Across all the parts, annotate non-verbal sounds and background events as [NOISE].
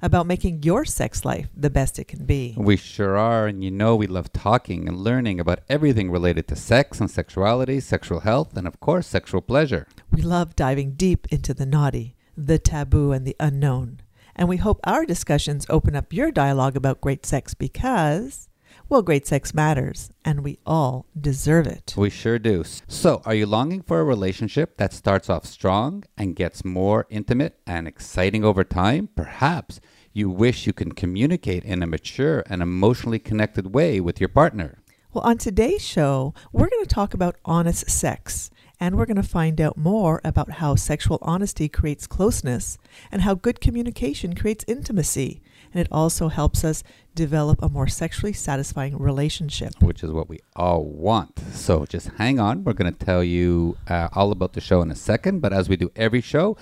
about making your sex life the best it can be. We sure are, and you know we love talking and learning about everything related to sex and sexuality, sexual health, and of course, sexual pleasure. We love diving deep into the naughty, the taboo, and the unknown. And we hope our discussions open up your dialogue about great sex because, well, great sex matters, and we all deserve it. We sure do. So, are you longing for a relationship that starts off strong and gets more intimate and exciting over time? Perhaps you wish you can communicate in a mature and emotionally connected way with your partner. Well, on today's show, we're going to talk about honest sex. And we're going to find out more about how sexual honesty creates closeness and how good communication creates intimacy. And it also helps us develop a more sexually satisfying relationship. which is what we all want. So just hang on. We're going to tell you uh, all about the show in a second. But as we do every show,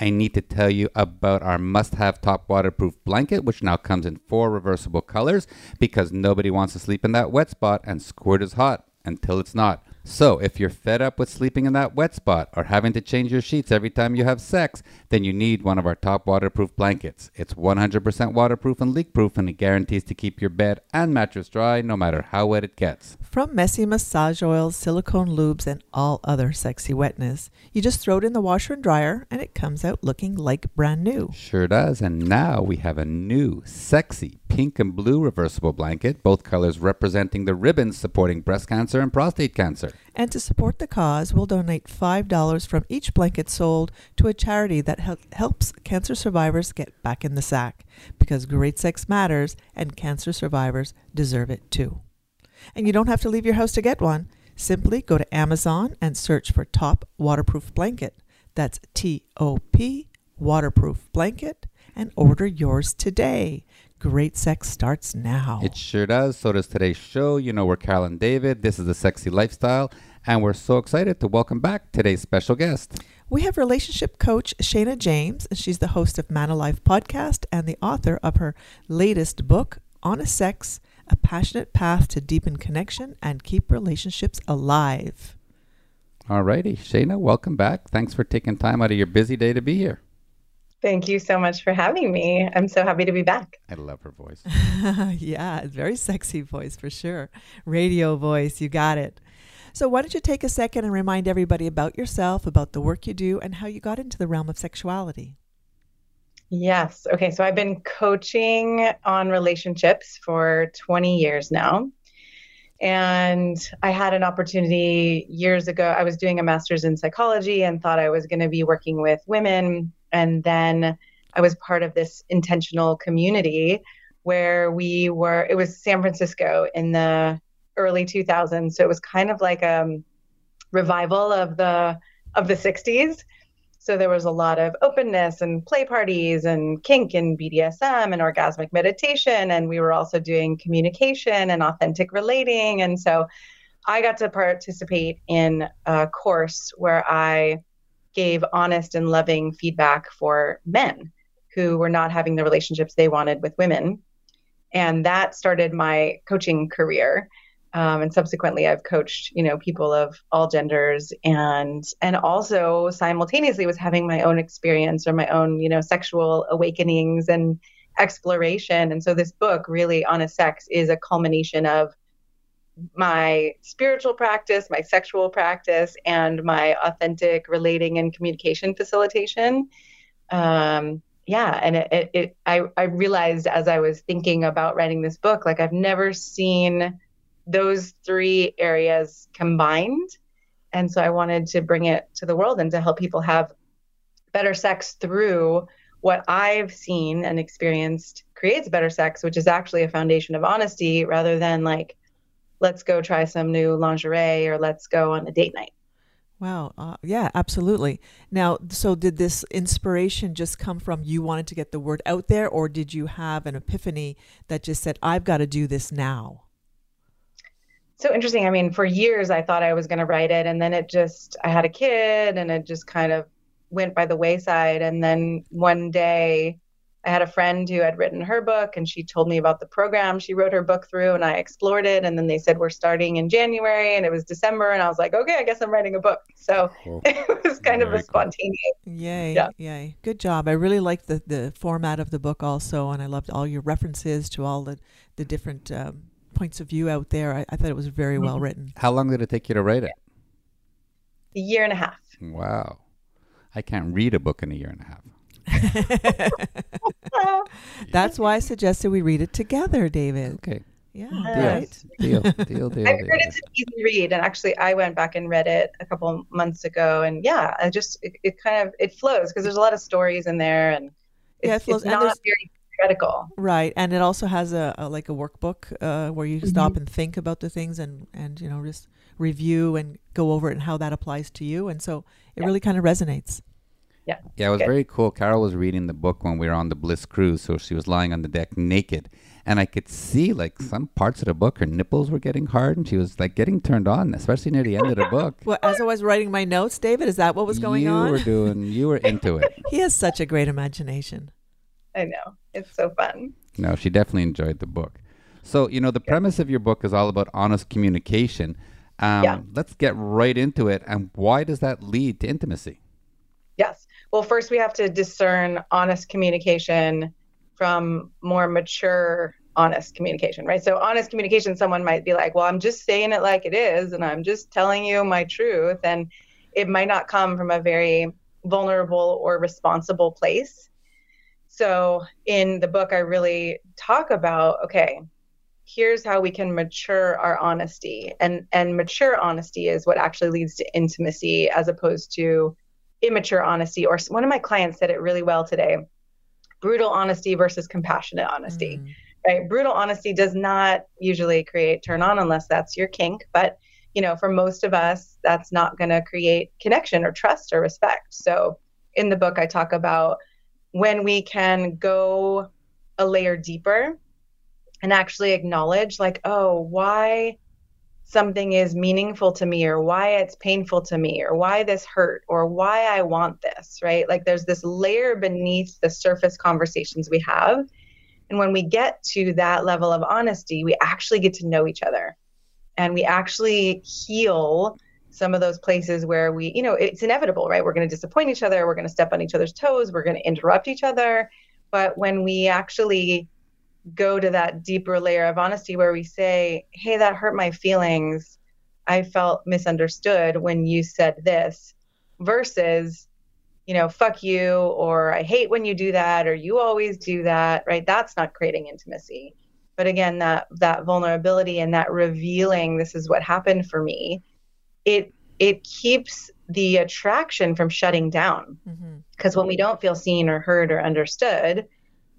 I need to tell you about our must have top waterproof blanket, which now comes in four reversible colors because nobody wants to sleep in that wet spot and squirt is hot until it's not. So, if you're fed up with sleeping in that wet spot or having to change your sheets every time you have sex, then you need one of our top waterproof blankets. It's 100% waterproof and leak proof, and it guarantees to keep your bed and mattress dry no matter how wet it gets. From messy massage oils, silicone lubes, and all other sexy wetness, you just throw it in the washer and dryer and it comes out looking like brand new. Sure does. And now we have a new, sexy pink and blue reversible blanket, both colors representing the ribbons supporting breast cancer and prostate cancer. And to support the cause, we'll donate $5 from each blanket sold to a charity that hel- helps cancer survivors get back in the sack. Because great sex matters, and cancer survivors deserve it too. And you don't have to leave your house to get one. Simply go to Amazon and search for Top Waterproof Blanket. That's T O P Waterproof Blanket and order yours today. Great sex starts now. It sure does. So does today's show. You know, we're Carol and David. This is the Sexy Lifestyle. And we're so excited to welcome back today's special guest. We have relationship coach Shana James, and she's the host of Man Alive podcast and the author of her latest book, Honest Sex A Passionate Path to Deepen Connection and Keep Relationships Alive. All righty. Shana, welcome back. Thanks for taking time out of your busy day to be here. Thank you so much for having me. I'm so happy to be back. I love her voice. [LAUGHS] yeah, it's a very sexy voice for sure. Radio voice, you got it. So, why don't you take a second and remind everybody about yourself, about the work you do, and how you got into the realm of sexuality? Yes. Okay. So I've been coaching on relationships for 20 years now. And I had an opportunity years ago. I was doing a master's in psychology and thought I was going to be working with women. And then I was part of this intentional community where we were, it was San Francisco in the early 2000s. So it was kind of like a revival of the of the 60s. So there was a lot of openness and play parties and kink and BDSM and orgasmic meditation. And we were also doing communication and authentic relating. And so I got to participate in a course where I gave honest and loving feedback for men who were not having the relationships they wanted with women. And that started my coaching career um, and subsequently i've coached you know people of all genders and and also simultaneously was having my own experience or my own you know sexual awakenings and exploration and so this book really honest sex is a culmination of my spiritual practice my sexual practice and my authentic relating and communication facilitation um, yeah and it, it, it I, I realized as i was thinking about writing this book like i've never seen those three areas combined. And so I wanted to bring it to the world and to help people have better sex through what I've seen and experienced creates better sex, which is actually a foundation of honesty rather than like, let's go try some new lingerie or let's go on a date night. Wow. Uh, yeah, absolutely. Now, so did this inspiration just come from you wanted to get the word out there, or did you have an epiphany that just said, I've got to do this now? So interesting. I mean, for years I thought I was going to write it, and then it just, I had a kid, and it just kind of went by the wayside. And then one day, I had a friend who had written her book and she told me about the program she wrote her book through and I explored it and then they said we're starting in January and it was December and I was like okay I guess I'm writing a book. So cool. [LAUGHS] it was kind Very of a spontaneous cool. yay yeah. yay. Good job. I really liked the the format of the book also and I loved all your references to all the the different um, points of view out there. I, I thought it was very mm-hmm. well written. How long did it take you to write it? A year and a half. Wow. I can't read a book in a year and a half [LAUGHS] That's why I suggested we read it together, David. Okay. Yeah, right. Deal, deal, deal. [LAUGHS] I heard it's an easy read, and actually, I went back and read it a couple months ago, and yeah, I just it, it kind of it flows because there's a lot of stories in there, and it's, yeah, it flows. it's not very critical. Right, and it also has a, a like a workbook uh, where you mm-hmm. stop and think about the things and and you know just review and go over it and how that applies to you, and so it yeah. really kind of resonates. Yeah. Yeah, it was Good. very cool. Carol was reading the book when we were on the Bliss cruise, so she was lying on the deck naked, and I could see like some parts of the book, her nipples were getting hard, and she was like getting turned on, especially near the end of the book. [LAUGHS] Well, as I was writing my notes, David, is that what was going you on? You were doing. You were into it. [LAUGHS] he has such a great imagination. I know. It's so fun. No, she definitely enjoyed the book. So, you know, the premise of your book is all about honest communication. Um, yeah. Let's get right into it. And why does that lead to intimacy? Yes. Well, first we have to discern honest communication from more mature honest communication, right? So honest communication, someone might be like, well, I'm just saying it like it is, and I'm just telling you my truth. And it might not come from a very vulnerable or responsible place. So in the book, I really talk about, okay, here's how we can mature our honesty. And and mature honesty is what actually leads to intimacy as opposed to immature honesty, or one of my clients said it really well today brutal honesty versus compassionate honesty. Mm. Right? Brutal honesty does not usually create turn on unless that's your kink, but you know, for most of us, that's not going to create connection or trust or respect. So, in the book, I talk about when we can go a layer deeper and actually acknowledge, like, oh, why something is meaningful to me or why it's painful to me or why this hurt or why I want this, right? Like there's this layer beneath the surface conversations we have. And when we get to that level of honesty, we actually get to know each other and we actually heal some of those places where we, you know, it's inevitable, right? We're going to disappoint each other, we're going to step on each other's toes, we're going to interrupt each other. But when we actually go to that deeper layer of honesty where we say, hey, that hurt my feelings. I felt misunderstood when you said this, versus, you know, fuck you, or I hate when you do that, or you always do that, right? That's not creating intimacy. But again, that that vulnerability and that revealing, this is what happened for me, it it keeps the attraction from shutting down. Because mm-hmm. when we don't feel seen or heard or understood,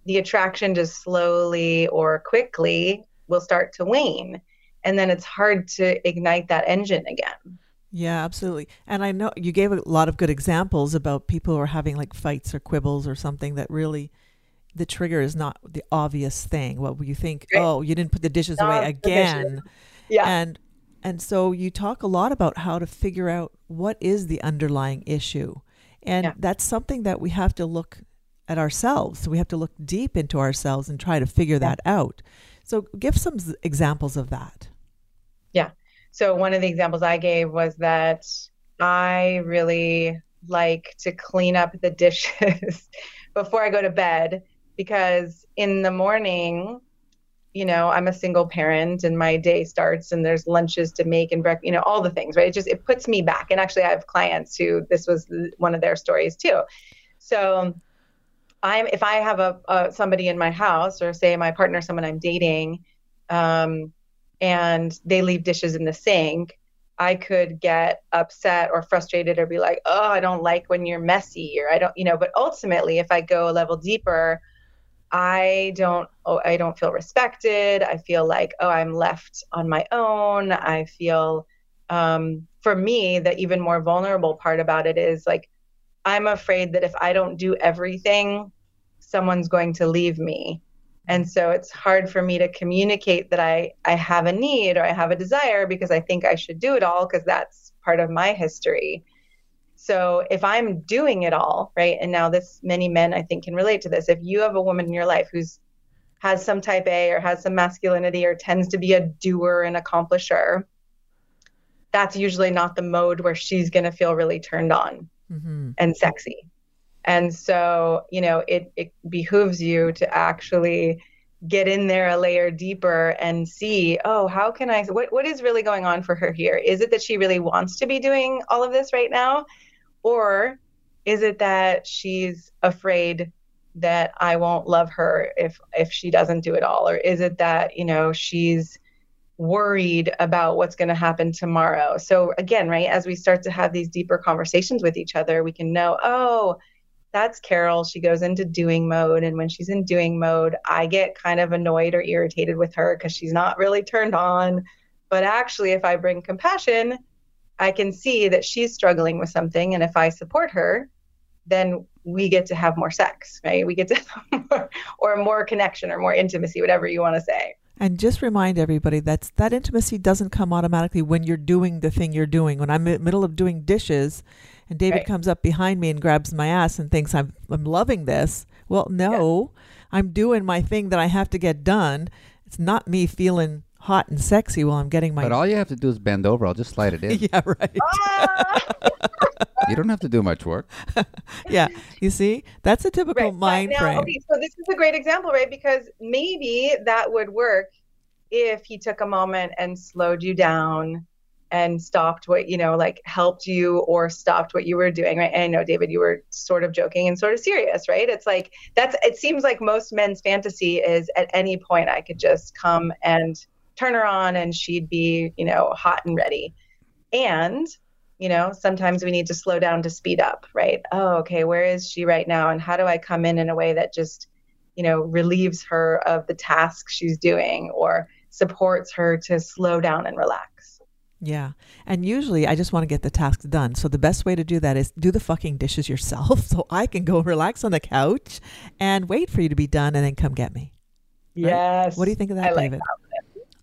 the attraction just slowly or quickly will start to wane. And then it's hard to ignite that engine again. Yeah, absolutely. And I know you gave a lot of good examples about people who are having like fights or quibbles or something that really the trigger is not the obvious thing. What well, you think, right. oh, you didn't put the dishes not away again. Yeah. And and so you talk a lot about how to figure out what is the underlying issue. And yeah. that's something that we have to look at ourselves. So we have to look deep into ourselves and try to figure that out. So give some examples of that. Yeah. So one of the examples I gave was that I really like to clean up the dishes [LAUGHS] before I go to bed because in the morning, you know, I'm a single parent and my day starts and there's lunches to make and breakfast, you know, all the things, right? It just it puts me back. And actually I have clients who this was one of their stories too. So I'm if I have a, a, somebody in my house or say my partner, someone I'm dating, um, and they leave dishes in the sink, I could get upset or frustrated or be like, oh, I don't like when you're messy or I don't, you know. But ultimately, if I go a level deeper, I don't, oh, I don't feel respected. I feel like, oh, I'm left on my own. I feel um, for me, the even more vulnerable part about it is like, I'm afraid that if I don't do everything, someone's going to leave me. And so it's hard for me to communicate that I, I have a need or I have a desire because I think I should do it all because that's part of my history. So if I'm doing it all, right, and now this many men I think can relate to this. If you have a woman in your life who's has some type A or has some masculinity or tends to be a doer and accomplisher, that's usually not the mode where she's going to feel really turned on mm-hmm. and sexy. And so, you know, it, it behooves you to actually get in there a layer deeper and see, oh, how can I, what, what is really going on for her here? Is it that she really wants to be doing all of this right now? Or is it that she's afraid that I won't love her if if she doesn't do it all or is it that you know she's worried about what's going to happen tomorrow so again right as we start to have these deeper conversations with each other we can know oh that's Carol she goes into doing mode and when she's in doing mode I get kind of annoyed or irritated with her cuz she's not really turned on but actually if I bring compassion I can see that she's struggling with something and if I support her then we get to have more sex, right? We get to [LAUGHS] more, or more connection or more intimacy, whatever you want to say. And just remind everybody that that intimacy doesn't come automatically when you're doing the thing you're doing. When I'm in the middle of doing dishes and David right. comes up behind me and grabs my ass and thinks I'm I'm loving this. Well, no. Yeah. I'm doing my thing that I have to get done. It's not me feeling hot and sexy while I'm getting my But all you have to do is bend over. I'll just slide it in. [LAUGHS] yeah, right. Ah! [LAUGHS] you don't have to do much work. [LAUGHS] yeah, you see, that's a typical right. mind now, frame. Okay, so this is a great example, right? Because maybe that would work if he took a moment and slowed you down and stopped what you know like helped you or stopped what you were doing right and i know david you were sort of joking and sort of serious right it's like that's it seems like most men's fantasy is at any point i could just come and turn her on and she'd be you know hot and ready and you know sometimes we need to slow down to speed up right oh okay where is she right now and how do i come in in a way that just you know relieves her of the task she's doing or supports her to slow down and relax yeah. And usually I just want to get the tasks done. So the best way to do that is do the fucking dishes yourself [LAUGHS] so I can go relax on the couch and wait for you to be done and then come get me. Right? Yes. What do you think of that, I David? Like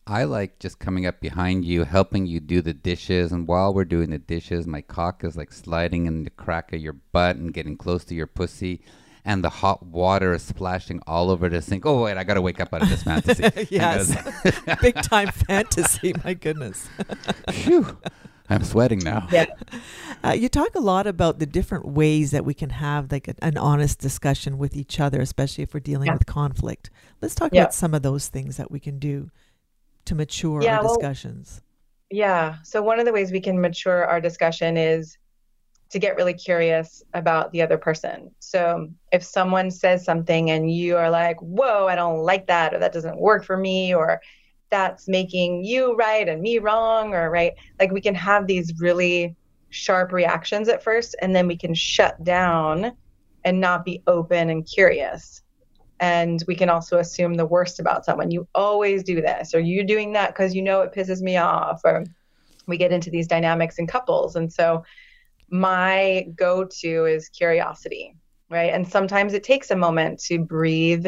I like just coming up behind you, helping you do the dishes. And while we're doing the dishes, my cock is like sliding in the crack of your butt and getting close to your pussy. And the hot water is splashing all over the sink. Oh, wait, I got to wake up out of this fantasy. [LAUGHS] yes. [LAUGHS] Big time fantasy. My goodness. [LAUGHS] Phew. I'm sweating now. Yeah. Uh, you talk a lot about the different ways that we can have like a, an honest discussion with each other, especially if we're dealing yeah. with conflict. Let's talk yeah. about some of those things that we can do to mature yeah, our well, discussions? Yeah. So one of the ways we can mature our discussion is to get really curious about the other person. So if someone says something and you are like, whoa, I don't like that, or that doesn't work for me, or that's making you right and me wrong, or right, like we can have these really sharp reactions at first, and then we can shut down and not be open and curious and we can also assume the worst about someone. You always do this, or you're doing that because you know it pisses me off, or we get into these dynamics in couples. And so my go to is curiosity, right? And sometimes it takes a moment to breathe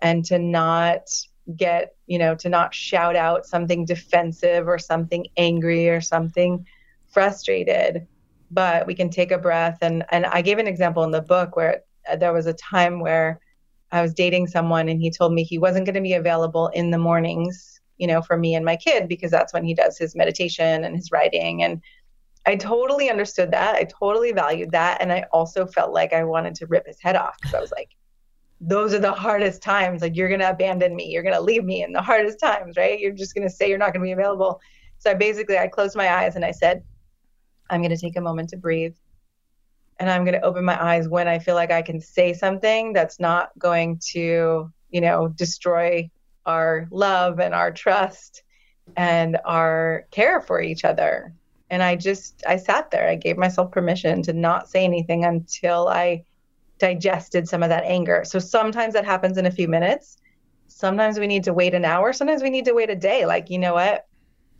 and to not get, you know, to not shout out something defensive or something angry or something frustrated. But we can take a breath. And, and I gave an example in the book where there was a time where I was dating someone and he told me he wasn't going to be available in the mornings, you know, for me and my kid because that's when he does his meditation and his writing. And I totally understood that. I totally valued that. And I also felt like I wanted to rip his head off because I was like, those are the hardest times. Like, you're going to abandon me. You're going to leave me in the hardest times, right? You're just going to say you're not going to be available. So I basically, I closed my eyes and I said, I'm going to take a moment to breathe and I'm going to open my eyes when I feel like I can say something that's not going to, you know, destroy our love and our trust and our care for each other. And I just, I sat there. I gave myself permission to not say anything until I digested some of that anger. So sometimes that happens in a few minutes. Sometimes we need to wait an hour. Sometimes we need to wait a day. Like, you know what?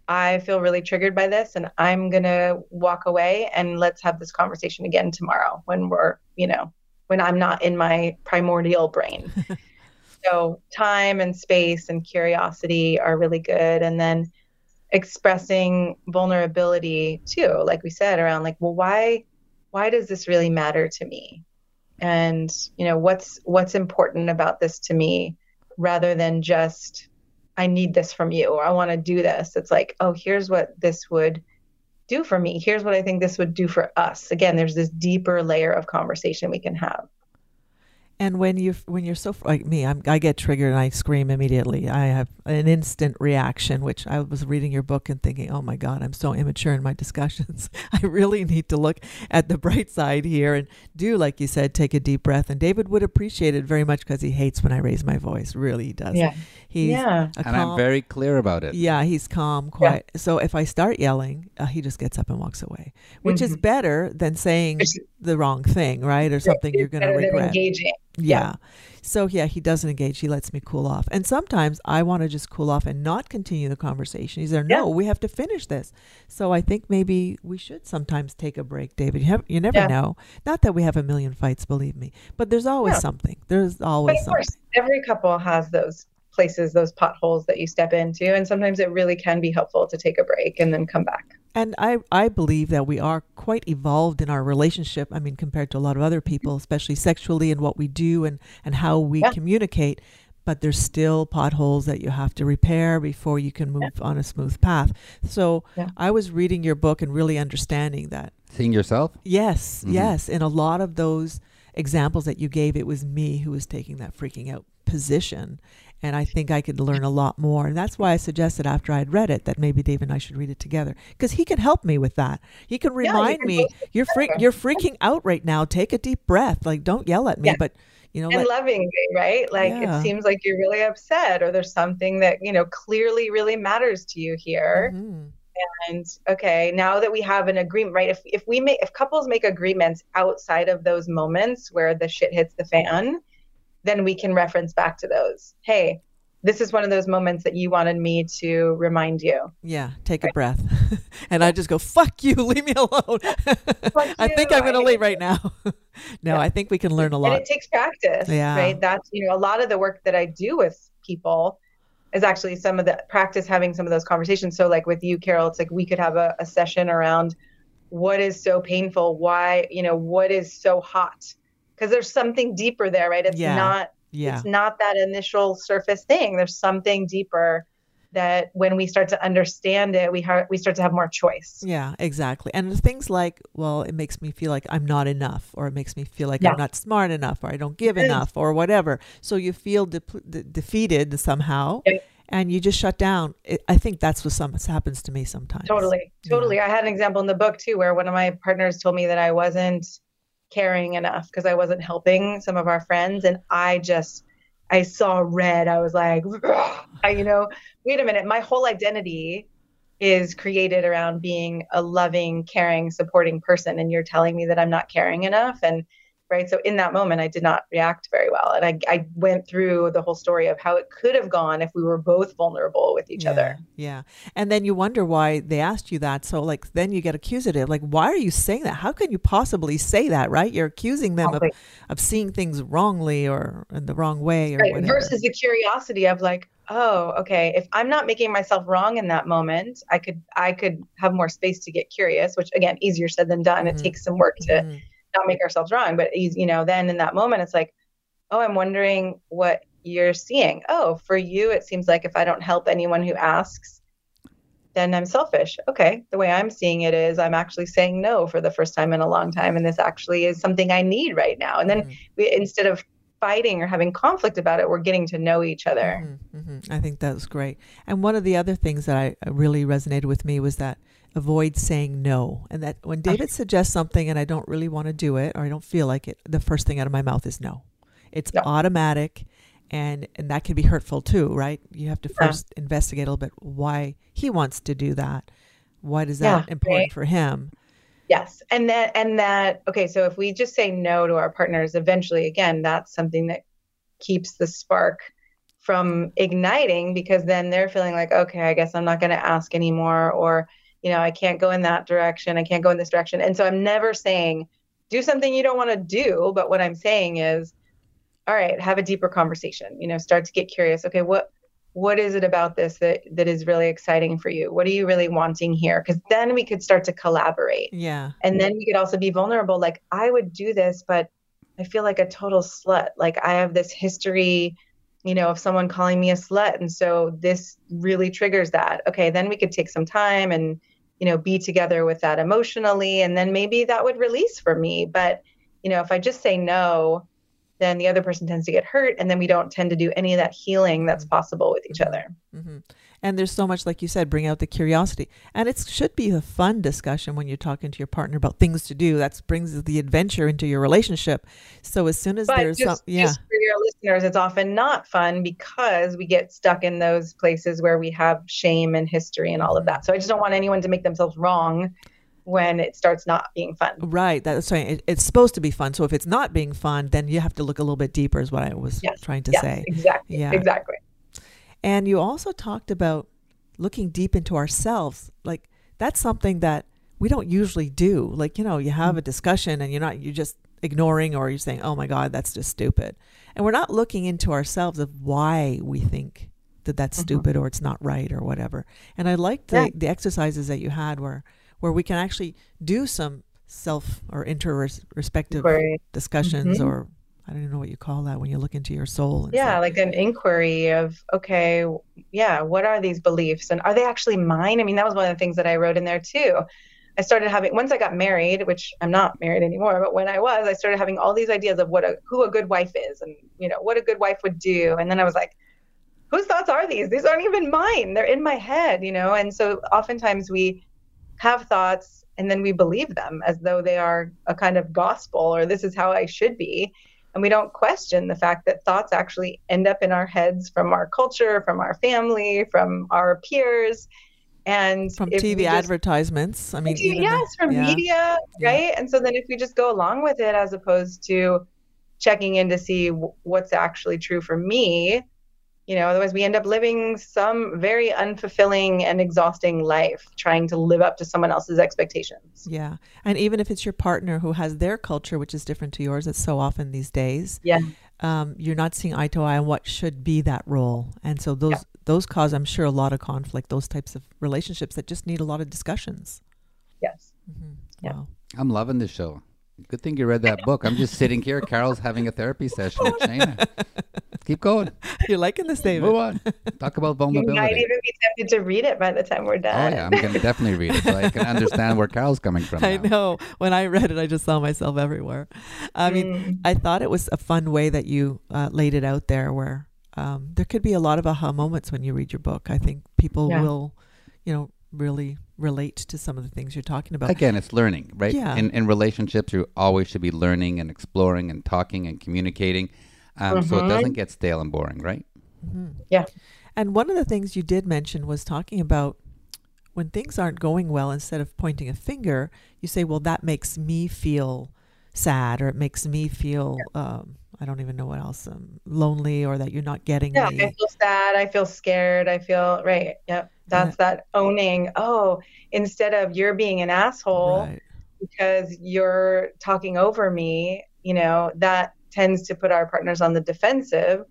I feel really triggered by this and I'm going to walk away and let's have this conversation again tomorrow when we're, you know, when I'm not in my primordial brain. [LAUGHS] so, time and space and curiosity are really good. And then expressing vulnerability too, like we said, around like, well, why, why does this really matter to me? And, you know, what's, what's important about this to me rather than just, I need this from you I want to do this. It's like, oh, here's what this would do for me. Here's what I think this would do for us. Again, there's this deeper layer of conversation we can have. And when you when you're so like me, I'm, I get triggered and I scream immediately. I have an instant reaction, which I was reading your book and thinking, "Oh my God, I'm so immature in my [LAUGHS] discussions. I really need to look at the bright side here and do, like you said, take a deep breath." And David would appreciate it very much because he hates when I raise my voice. Really, he does. Yeah. He's yeah. and I'm very clear about it. Yeah, he's calm, quiet. Yeah. So if I start yelling, uh, he just gets up and walks away, which mm-hmm. is better than saying the wrong thing, right, or something you're going to regret. Yeah. yeah. So yeah, he doesn't engage. He lets me cool off. And sometimes I want to just cool off and not continue the conversation. He's there, no, yeah. we have to finish this. So I think maybe we should sometimes take a break, David. You, have, you never yeah. know. Not that we have a million fights, believe me, but there's always something. There's always of something. Course, every couple has those places, those potholes that you step into. And sometimes it really can be helpful to take a break and then come back. And I, I believe that we are quite evolved in our relationship. I mean, compared to a lot of other people, especially sexually and what we do and, and how we yeah. communicate. But there's still potholes that you have to repair before you can move yeah. on a smooth path. So yeah. I was reading your book and really understanding that. Seeing yourself? Yes, mm-hmm. yes. In a lot of those examples that you gave, it was me who was taking that freaking out position and I think I could learn a lot more. And that's why I suggested after I had read it that maybe Dave and I should read it together because he can help me with that. He can remind yeah, me, you're freak, you're freaking out right now. Take a deep breath. Like, don't yell at me, yeah. but you know, and let, lovingly, right? Like yeah. it seems like you're really upset, or there's something that you know clearly really matters to you here. Mm-hmm. And okay, now that we have an agreement, right? If if we make if couples make agreements outside of those moments where the shit hits the fan then we can reference back to those. Hey, this is one of those moments that you wanted me to remind you. Yeah, take a breath. [LAUGHS] and I just go, fuck you, [LAUGHS] leave me alone. [LAUGHS] I think I'm going to leave right now. no, yeah. I think we can learn a lot. And it takes practice, yeah. right? That's, you know, a lot of the work that I do with people is actually some of the practice having some of those conversations. So, like with you, Carol, it's like we could have a, a session around what is so painful, why, you know, what is so hot because there's something deeper there, right? It's yeah. not yeah. it's not that initial surface thing. There's something deeper that when we start to understand it, we ha- we start to have more choice. Yeah, exactly. And things like, well, it makes me feel like I'm not enough, or it makes me feel like yeah. I'm not smart enough, or I don't give mm-hmm. enough, or whatever. So you feel de- de- defeated somehow. Yeah. And you just shut down. It, I think that's what some happens to me sometimes. Totally, totally. Yeah. I had an example in the book too, where one of my partners told me that I wasn't caring enough because I wasn't helping some of our friends. And I just, I saw red. I was like, I, you know, wait a minute. My whole identity is created around being a loving, caring, supporting person. And you're telling me that I'm not caring enough. And right? So in that moment, I did not react very well. And I, I went through the whole story of how it could have gone if we were both vulnerable with each yeah, other. Yeah. And then you wonder why they asked you that. So, like, then you get accusative. Like, why are you saying that? How can you possibly say that, right? You're accusing them of, of seeing things wrongly or in the wrong way or right. whatever. Versus the curiosity of, like, oh okay if i'm not making myself wrong in that moment i could i could have more space to get curious which again easier said than done mm-hmm. it takes some work to mm-hmm not make ourselves wrong, but you know, then in that moment, it's like, oh, I'm wondering what you're seeing. Oh, for you, it seems like if I don't help anyone who asks, then I'm selfish. Okay. The way I'm seeing it is I'm actually saying no for the first time in a long time. And this actually is something I need right now. And then mm-hmm. we, instead of fighting or having conflict about it, we're getting to know each other. Mm-hmm, mm-hmm. I think that was great. And one of the other things that I really resonated with me was that avoid saying no. And that when David suggests something and I don't really want to do it or I don't feel like it, the first thing out of my mouth is no. It's automatic and and that can be hurtful too, right? You have to first yeah. investigate a little bit why he wants to do that. Why is that yeah, important right. for him? Yes. And that and that okay, so if we just say no to our partners, eventually again, that's something that keeps the spark from igniting because then they're feeling like, okay, I guess I'm not going to ask anymore, or, you know, I can't go in that direction. I can't go in this direction. And so I'm never saying, do something you don't want to do. But what I'm saying is, all right, have a deeper conversation, you know, start to get curious. Okay, what, what is it about this that that is really exciting for you what are you really wanting here because then we could start to collaborate Yeah. and then we could also be vulnerable like i would do this but i feel like a total slut like i have this history you know of someone calling me a slut and so this really triggers that okay then we could take some time and you know be together with that emotionally and then maybe that would release for me. But you know if i just say no then the other person tends to get hurt and then we don't tend to do any of that healing that's possible with each other. Hmm And there's so much, like you said, bring out the curiosity. And it should be a fun discussion when you're talking to your partner about things to do. That brings the adventure into your relationship. So as soon as but there's just, some, yeah, just for your listeners it's often not fun because we get stuck in those places where we have shame and history and all of that so i just don't want anyone to make themselves wrong when it starts not being fun right. That's right. It, it's supposed to be fun. So if it's not being fun, then you have to look a little bit deeper, is what I was Yes, trying to yes say. exactly Yeah. exactly And you also talked about looking deep into ourselves. Like that's something that we don't usually do. Like, you know, you have a discussion and you're not, you're just ignoring or you're saying, oh my God, that's just stupid. And we're not looking into ourselves of why we think that that's stupid or it's not right or whatever. And I liked the, Yeah. the exercises that you had where, where we can actually do some self or introspective discussions Mhm. or I don't even know what you call that when you look into your soul. And yeah say, like an inquiry of okay yeah what are these beliefs? And are they actually mine? I mean that was one of the things that i wrote in there too. I started having once i got married which i'm not married anymore but when i was i started having all these ideas of what a who a good wife is and you know what a good wife would do. And then i was like whose thoughts are these? These aren't even mine. They're in my head you know? And so oftentimes we have thoughts and then we believe them as though they are a kind of gospel or this is how i should be and we don't question the fact that thoughts actually end up in our heads from our culture, from our family, from our peers, and from TV just- advertisements. I mean, the- yes, from yeah. media, Yeah. right? And so then if we just go along with it as opposed to checking in to see w- what's actually true for me, you know, otherwise we end up living some very unfulfilling and exhausting life trying to live up to someone else's expectations. Yeah. And even if it's your partner who has their culture, which is different to yours, it's so often these days, Yeah. um, you're not seeing eye to eye on what should be that role. And so those Yeah. those cause, I'm sure, a lot of conflict, those types of relationships that just need a lot of discussions. Yes. mm-hmm. Yeah. Wow. I'm loving this show. Good thing you read that book. I'm just sitting here. Carol's having a therapy session with Shana. Keep going. [LAUGHS] You're liking this, David? Move on. Talk about vulnerability. You might vulnerability. even be tempted to read it by the time we're done. Oh done. yeah, I'm gonna definitely read it so I can understand where Carol's coming from. [LAUGHS] I now. know. When I read it, I just saw myself everywhere. I mean, Mm. I thought it was a fun way that you uh, laid it out there where um, there could be a lot of aha moments when you read your book. I think people Yeah. will, you know, really relate to some of the things you're talking about. Again, it's learning, right? Yeah. In in relationships, you always should be learning and exploring and talking and communicating, um, so it doesn't get stale and boring, right? Mm-hmm. Yeah. And one of the things you did mention was talking about when things aren't going well, instead of pointing a finger, you say, well, that makes me feel sad or it makes me feel, um, I don't even know what else, um, lonely or that you're not getting Yeah, me. I feel sad. I feel scared. I feel right. Yep. That's that owning. Oh, instead of you're being an asshole Right. because you're talking over me, you know, that tends to put our partners on the defensive.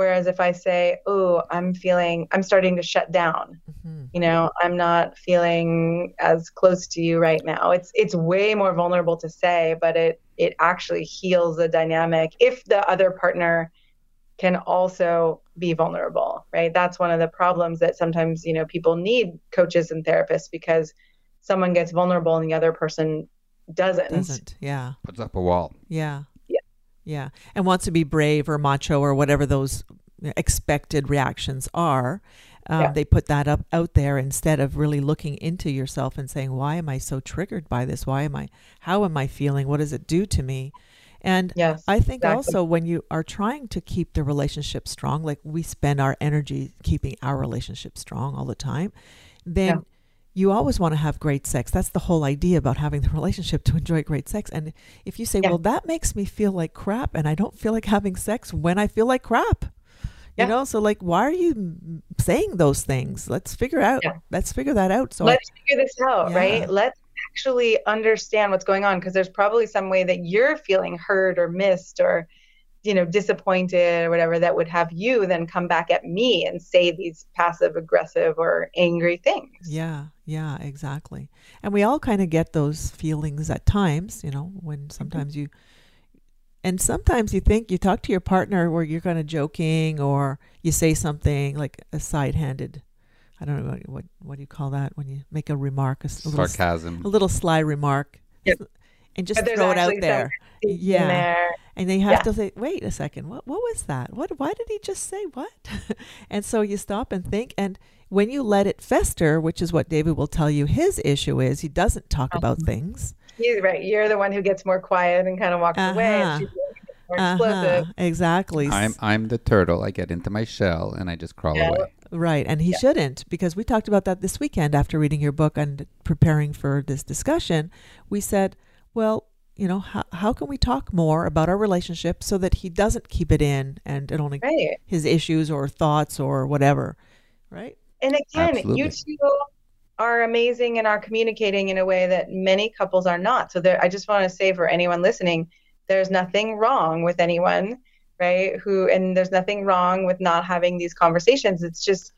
Whereas if I say, oh, I'm feeling, I'm starting to shut down, mm-hmm. you know, I'm not feeling as close to you right now. It's it's way more vulnerable to say, but it it actually heals the dynamic if the other partner can also be vulnerable, right? That's one of the problems that sometimes, you know, people need coaches and therapists because someone gets vulnerable and the other person doesn't. Doesn't. Yeah. Puts up a wall. Yeah. Yeah. And wants to be brave or macho or whatever those expected reactions are. Um, Yeah. They put that up out there instead of really looking into yourself and saying, why am I so triggered by this? Why am I, how am I feeling? What does it do to me? And Yes. I think exactly. also when you are trying to keep the relationship strong, like we spend our energy keeping our relationship strong all the time, then Yeah. You always want to have great sex. That's the whole idea about having the [LAUGHS] relationship to enjoy great sex. And if you say, Yeah. well, that makes me feel like crap and I don't feel like having sex when I feel like crap, You know, so like, why are you saying those things? Let's figure out. Yeah. Let's figure that out. So let's figure this out, Yeah. right? Let's actually understand what's going on because there's probably some way that you're feeling hurt or missed or you know disappointed or whatever that would have you then come back at me and say these passive aggressive or angry things. Yeah, yeah, exactly. And we all kind of get those feelings at times, you know, when mm-hmm. sometimes you and sometimes you think you talk to your partner where you're kind of joking or you say something like a side-handed I don't know what what, what do you call that when you make a remark a, s- a little, s- Sarcasm. a little sly remark Yep. and just throw it out there. Yeah. there. And they have Yeah. to say, wait a second, what what was that? What why did he just say what? [LAUGHS] and so you stop and think and when you let it fester, which is what David will tell you his issue is, he doesn't talk about Uh-huh. things. You're right. You're the one who gets more quiet and kind of walks away. Uh-huh. And she's the one who gets more explosive. Uh-huh, exactly. I'm I'm the turtle. I get into my shell and I just crawl Yeah. away. Right, and he Yeah. shouldn't because we talked about that this weekend after reading your book and preparing for this discussion. We said, well, you know, how, how can we talk more about our relationship so that he doesn't keep it in and it only Right. his issues or thoughts or whatever, right? And again, Absolutely. you two are amazing and are communicating in a way that many couples are not. So there, I just want to say for anyone listening, there's nothing wrong with anyone, right? Who and there's nothing wrong with not having these conversations. It's just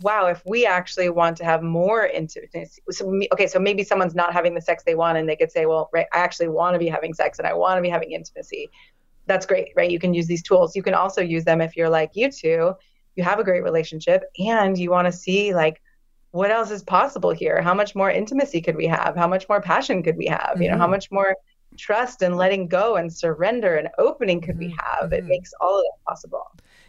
wow, if we actually want to have more intimacy. So, okay, so maybe someone's not having the sex they want, and they could say, well, right, I actually want to be having sex and I want to be having intimacy. That's great, right? You can use these tools. You can also use them if you're like you two, you have a great relationship and you want to see like what else is possible here? How much more intimacy could we have? How much more passion could we have? You know, how Mhm. much more trust and letting go and surrender and opening could we Mhm, have? It mhm. makes all of that possible.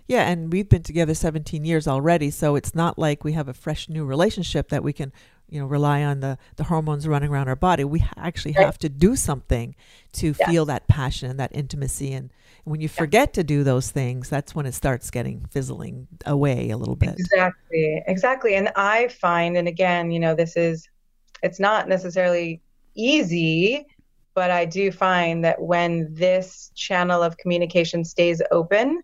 Yeah, and we've been together 17 years already, so it's not like we have a fresh new relationship that we can, you know, rely on the the hormones running around our body. We actually Right. have to do something to Yes. feel that passion and that intimacy and when you forget to do those things, that's when it starts getting fizzling away a little bit. Exactly. Exactly. And I find, and again, you know, this is, it's not necessarily easy, but I do find that when this channel of communication stays open,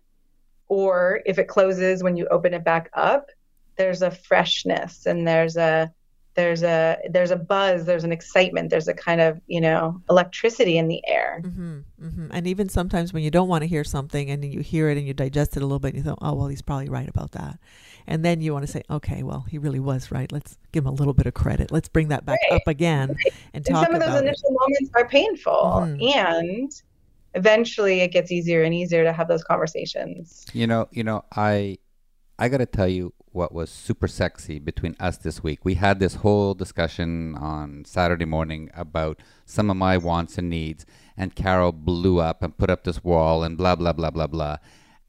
or if it closes when you open it back up, there's a freshness and there's a, there's a there's a buzz there's an excitement there's a kind of you know electricity in the air mm-hmm, mm-hmm. And even sometimes when you don't want to hear something and you hear it and you digest it a little bit, and you thought, oh, well, he's probably right about that. And then you want to say, okay, well, he really was right. Let's give him a little bit of credit. Let's bring that back Right. up again and and talk some of those about it. initial moments are painful Mhm. and eventually it gets easier and easier to have those conversations You know, you know, I I got to tell you what was super sexy between us this week. We had this whole discussion on Saturday morning about some of my wants and needs and Carol blew up and put up this wall and blah blah blah blah blah.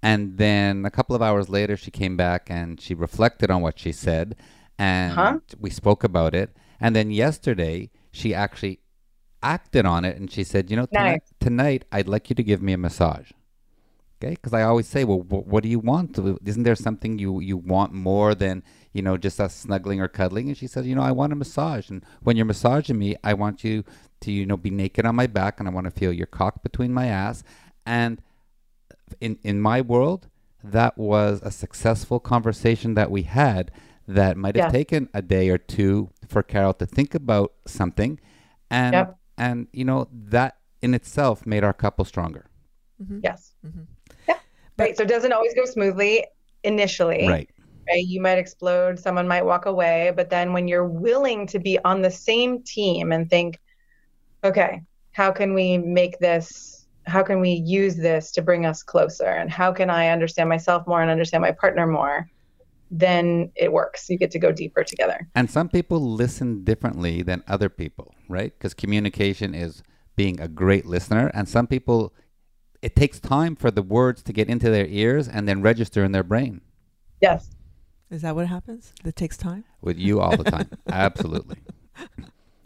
And then a couple of hours later she came back and she reflected on what she said and Huh? we spoke about it. And then yesterday she actually acted on it and she said, "You know, tonight, Nice. tonight I'd like you to give me a massage." Okay, because I always say, well, wh- what do you want? Isn't there something you you want more than you know just us snuggling or cuddling? And she said, you know, I want a massage, and when you're massaging me, I want you to you know be naked on my back, and I want to feel your cock between my ass. And in in my world, that was a successful conversation that we had. That might have Yeah. taken a day or two for Carol to think about something, and Yep. And you know that in itself made our couple stronger. yes Mm-hmm. yeah right so it doesn't always go smoothly initially Right. right? You might explode, someone might walk away, but then when you're willing to be on the same team and think, okay, how can we make this, how can we use this to bring us closer? And how can I understand myself more and understand my partner more? Then it works. You get to go deeper together. And some people listen differently than other people, right? Because communication is being a great listener. And some people, it takes time for the words to get into their ears and then register in their brain. Yes. Is that what happens? That takes time? With you all the time. [LAUGHS] Absolutely.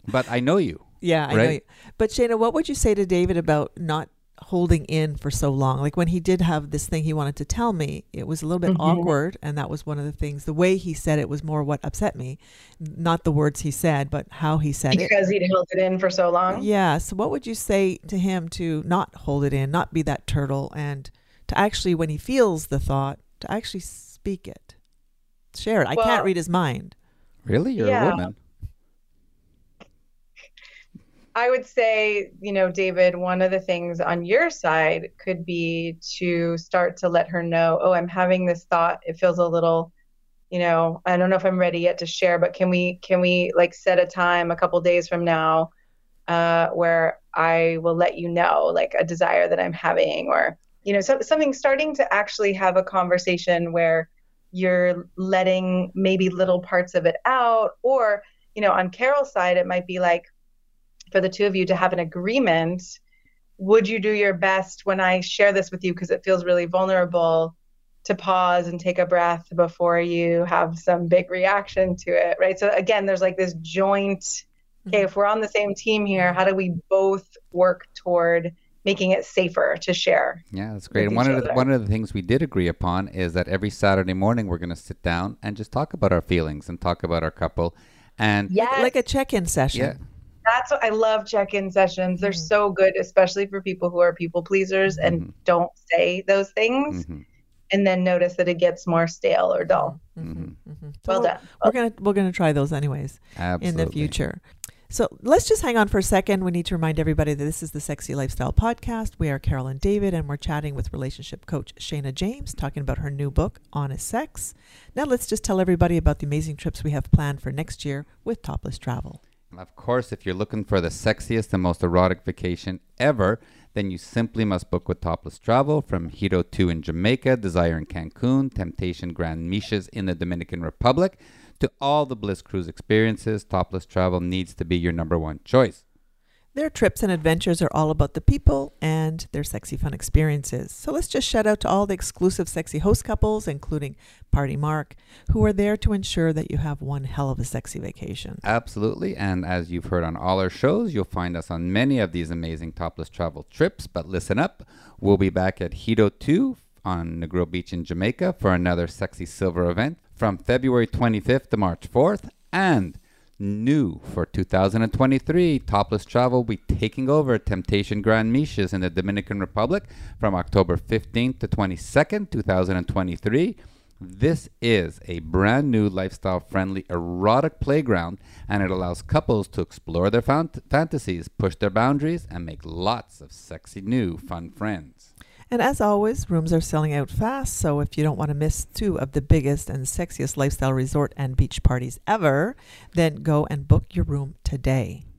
But I know you. Yeah, I know. You. But Shana, what would you say to David about not holding in for so long? Like when he did have this thing he wanted to tell me, it was a little bit Mhm. awkward, and that was one of the things. The way he said it was more what upset me, not the words he said, but how he said it. Because he'd held it in for so long. Yeah. So, what would you say to him to not hold it in, not be that turtle, and to actually, when he feels the thought, to actually speak it? Share it. I can't read his mind. Really? You're Yeah. a woman. I would say, you know, David, one of the things on your side could be to start to let her know, oh, I'm having this thought. It feels a little, you know, I don't know if I'm ready yet to share, but can we can we like set a time a couple days from now uh, where I will let you know like a desire that I'm having or you know, so, something starting to actually have a conversation where you're letting maybe little parts of it out or, you know, on Carol's side it might be like for the two of you to have an agreement would you do your best when i share this with you because it feels really vulnerable to pause and take a breath before you have some big reaction to it right so again there's like this joint okay mm-hmm. if we're on the same team here how do we both work toward making it safer to share Yeah, that's great. And one of the, one of the things we did agree upon is that every Saturday morning we're going to sit down and just talk about our feelings and talk about our couple. And yes Like a check-in session. yeah, that's what i love check-in sessions they're so good especially for people who are people pleasers and Mhm. don't say those things mhm, and then notice that it gets more stale or dull mhm. Mhm. So well we're- done We're gonna we're gonna try those anyways absolutely. in the future. So let's just hang on for a second. We need to remind everybody that this is the Sexy Lifestyle Podcast. We are Carol and David, and we're chatting with relationship coach Shana James, talking about her new book, Honest Sex. Now let's just tell everybody about the amazing trips we have planned for next year with Topless Travel. Of course, if you're looking for the sexiest and most erotic vacation ever, then you simply must book with Topless Travel from Hedo 2 in Jamaica, Desire in Cancun, Temptation Grand Miches in the Dominican Republic, to all the Bliss Cruise experiences. Topless Travel needs to be your number one choice. Their trips and adventures are all about the people and their sexy fun experiences. So let's just shout out to all the exclusive sexy host couples, including Party Mark, who are there to ensure that you have one hell of a sexy vacation. Absolutely. And as you've heard on all our shows, you'll find us on many of these amazing topless travel trips. But listen up, we'll be back at Hedo 2 on Negril Beach in Jamaica for another Sexy Silver event from February 25th to March 4th. And new for 2023, Topless Travel will be taking over Temptation Grand Miches in the Dominican Republic from October 15th to 22nd, 2023. This is a brand new lifestyle friendly erotic playground and it allows couples to explore their fant- fantasies, push their boundaries, and make lots of sexy new fun friends. And as always, rooms are selling out fast, so if you don't want to miss two of the biggest and sexiest lifestyle resort and beach parties ever, then go and book your room today.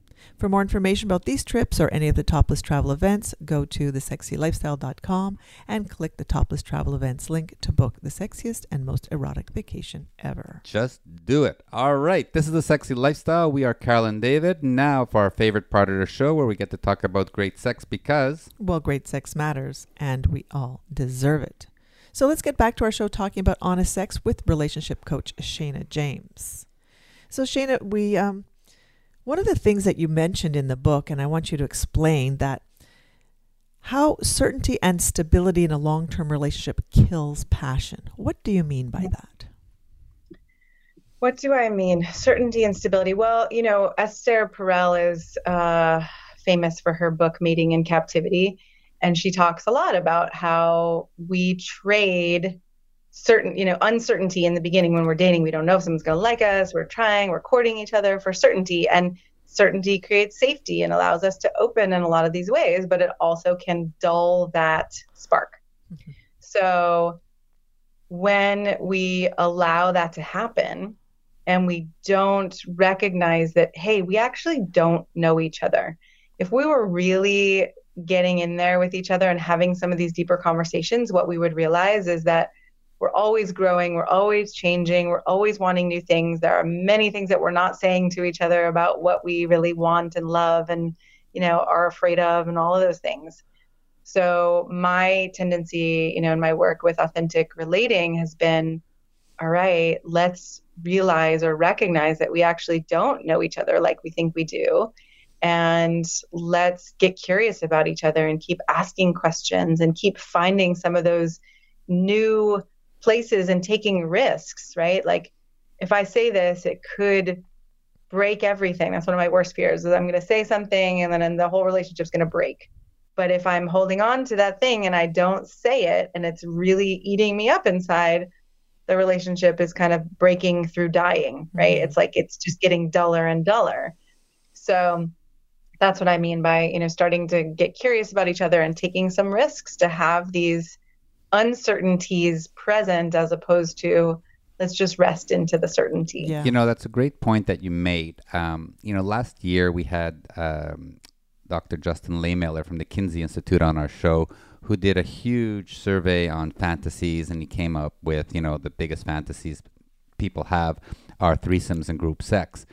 For more information about these trips or any of the Topless Travel events, go to thesexylifestyle.com and click the Topless Travel events link to book the sexiest and most erotic vacation ever. Just do it. All right. This is the sexy lifestyle. We are Carol and David. Now for our favorite part of the show where we get to talk about great sex because Well, great sex matters, and we all deserve it. So let's get back to our show talking about honest sex with relationship coach Shana James. So Shana, we um, one of the things that you mentioned in the book, and I want you to explain that how certainty and stability in a long-term relationship kills passion. What do you mean by that? What do I mean? Certainty and stability. Well, you know, Esther Perel is uh, famous for her book Mating in Captivity, and she talks a lot about how we trade certain, you know, uncertainty in the beginning when we're dating. We don't know if someone's going to like us. We're trying, we're courting each other for certainty, and certainty creates safety and allows us to open in a lot of these ways, but it also can dull that spark. Mm-hmm. So when we allow that to happen and we don't recognize that, hey, we actually don't know each other. If we were really getting in there with each other and having some of these deeper conversations, what we would realize is that we're always growing, we're always changing, we're always wanting new things. There are many things that we're not saying to each other about what we really want and love and, you know, are afraid of and all of those things. So my tendency, you know, in my work with authentic relating has been all right, let's realize or recognize that we actually don't know each other like we think we do. And let's get curious about each other and keep asking questions and keep finding some of those new places and taking risks, right? Like if I say this, it could break everything. That's one of my worst fears is I'm going to say something and then the whole relationship's going to break. But if I'm holding on to that thing and I don't say it and it's really eating me up inside, the relationship is kind of breaking through dying, right? Mhm. It's like it's just getting duller and duller. So that's what I mean by, you know, starting to get curious about each other and taking some risks to have these uncertainties present as opposed to let's just rest into the certainty. Yeah. You know, that's a great point that you made. Um, you know, last year we had um, Dr. Justin Lehmiller from the Kinsey Institute on our show who did a huge survey on fantasies and he came up with, you know, the biggest fantasies people have are threesomes and group sex.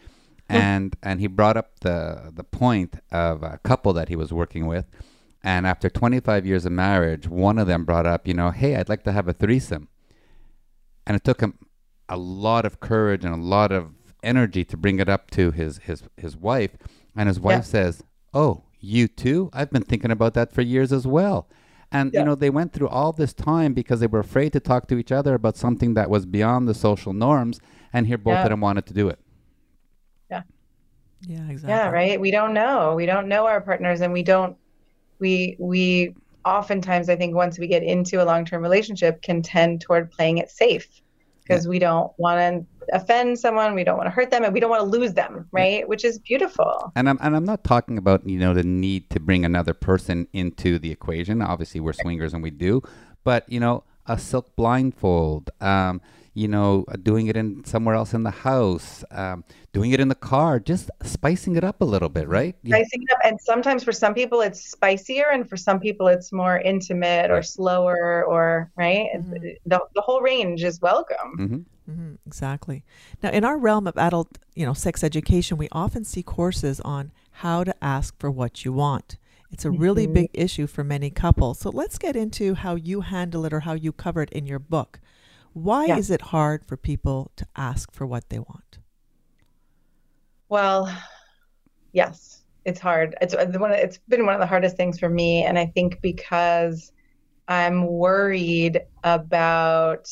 And and he brought up the the point of a couple that he was working with and after 25 years of marriage, one of them brought up, you know, hey, I'd like to have a threesome. And it took him a lot of courage and a lot of energy to bring it up to his his his wife and his wife Yeah. says oh you too i've been thinking about that for years as well and you know they went through all this time because they were afraid to talk to each other about something that was beyond the social norms and here both Yeah. of them wanted to do it Yeah. yeah, exactly. Yeah, right. We don't know. We don't know our partners and we don't we we oftentimes I think once we get into a long-term relationship can tend toward playing it safe because we don't want to offend someone, we don't want to hurt them and we don't want to lose them, right? Which is beautiful. and I'm and I'm not talking about you know the need to bring another person into the equation. Obviously, we're swingers and we do, but you know a silk blindfold, um, you know, uh, doing it in somewhere else in the house, um, doing it in the car, just spicing it up a little bit, right? Spicing it up and sometimes for some people it's spicier and for some people it's more intimate or slower or right? Mhm. The the whole range is welcome. Mhm. hmm exactly. Now, in our realm of adult, you know, sex education, we often see courses on how to ask for what you want. It's a really Mhm. big issue for many couples. So let's get into how you handle it or how you cover it in your book. Why Yeah. is it hard for people to ask for what they want? Well, yes, it's hard. It's uh, one. It's been one of the hardest things for me, and I think because I'm worried about.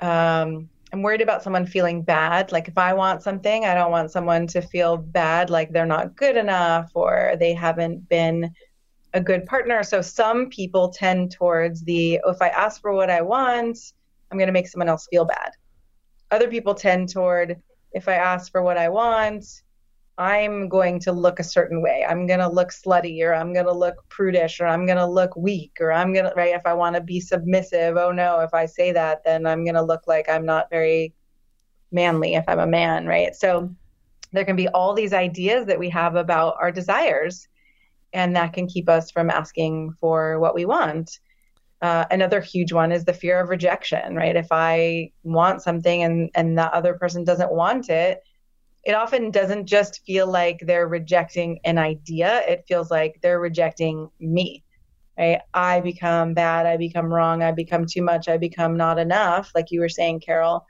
Um, I'm worried about someone feeling bad. Like if I want something, I don't want someone to feel bad, like they're not good enough or they haven't been a good partner. So some people tend towards the oh, if I ask for what I want, I'm going to make someone else feel bad. Other people tend toward if I ask for what I want, I'm going to look a certain way. I'm going to look slutty or I'm going to look prudish or I'm going to look weak or I'm going to, right? If I want to be submissive, oh no, if I say that, then I'm going to look like I'm not very manly if I'm a man, right? So there can be all these ideas that we have about our desires, and that can keep us from asking for what we want. Uh, another huge one is the fear of rejection, right? If I want something and and the other person doesn't want it, it often doesn't just feel like they're rejecting an idea. It feels like they're rejecting me, right? I become bad. I become wrong. I become too much. I become not enough, like you were saying, Carol.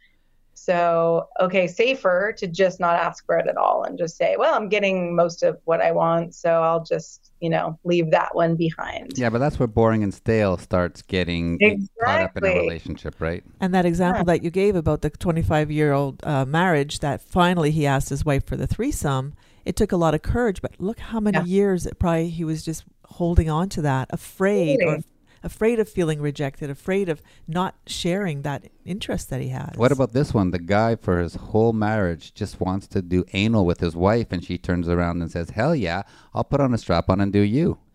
So, okay, safer to just not ask for it at all and just say, well, I'm getting most of what I want. So I'll just, you know, leave that one behind. Yeah, but that's where boring and stale starts getting caught up in a relationship, right? And that example that you gave about the 25 year old uh, marriage that finally he asked his wife for the threesome, it took a lot of courage. But look how many Yeah. years it probably he was just holding on to that, afraid or Totally. Afraid of feeling rejected, afraid of not sharing that interest that he has. What about this one? The guy for his whole marriage just wants to do anal with his wife, and she turns around and says, "Hell yeah, I'll put on a strap on and do you." [LAUGHS]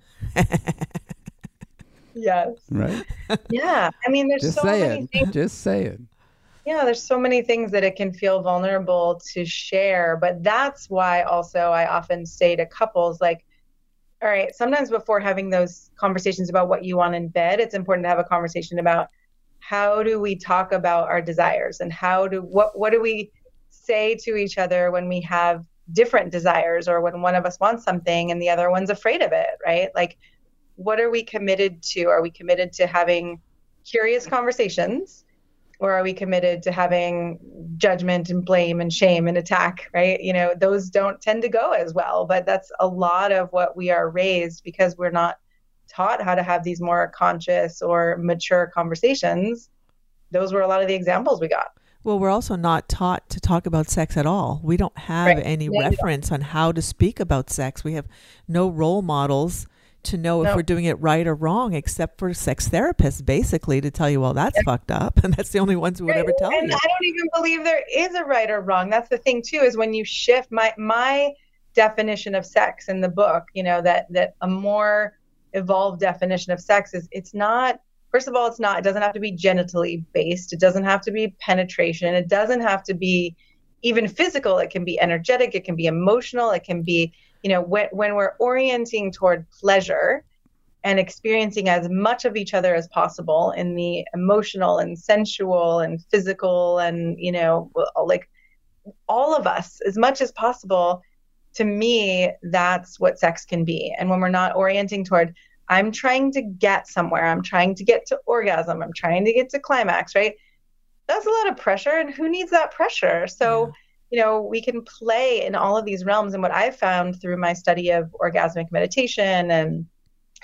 Yes. Right? Yeah. I mean, there's just so many saying. things. Just saying. Yeah, there's so many things that it can feel vulnerable to share. But that's why also I often say to couples, like, all right, sometimes before having those conversations about what you want in bed, it's important to have a conversation about how do we talk about our desires and how do what what do we say to each other when we have different desires or when one of us wants something and the other one's afraid of it, right? Like what are we committed to? Are we committed to having curious conversations? Or are we committed to having judgment and blame and shame and attack right you know those don't tend to go as well but that's a lot of what we are raised because we're not taught how to have these more conscious or mature conversations those were a lot of the examples we got Well, we're also not taught to talk about sex at all. We don't have Right. any Yeah, reference on how to speak about sex. We have no role models to know No. if we're doing it right or wrong, except for sex therapists, basically, to tell you, well, that's fucked up. [LAUGHS] And that's the only ones who would ever tell you. and you. I don't even believe there is a right or wrong. That's the thing too, is when you shift my my definition of sex in the book, you know, that that a more evolved definition of sex is it's not first of all, it's not, it doesn't have to be genitally based. It doesn't have to be penetration. It doesn't have to be even physical. It can be energetic, it can be emotional, it can be, you know, when when we're orienting toward pleasure and experiencing as much of each other as possible in the emotional and sensual and physical and you know like all of us as much as possible to me that's what sex can be. And when we're not orienting toward i'm trying to get somewhere i'm trying to get to orgasm i'm trying to get to climax right? That's a lot of pressure and who needs that pressure? So you know we can play in all of these realms. And what i've found through my study of orgasmic meditation and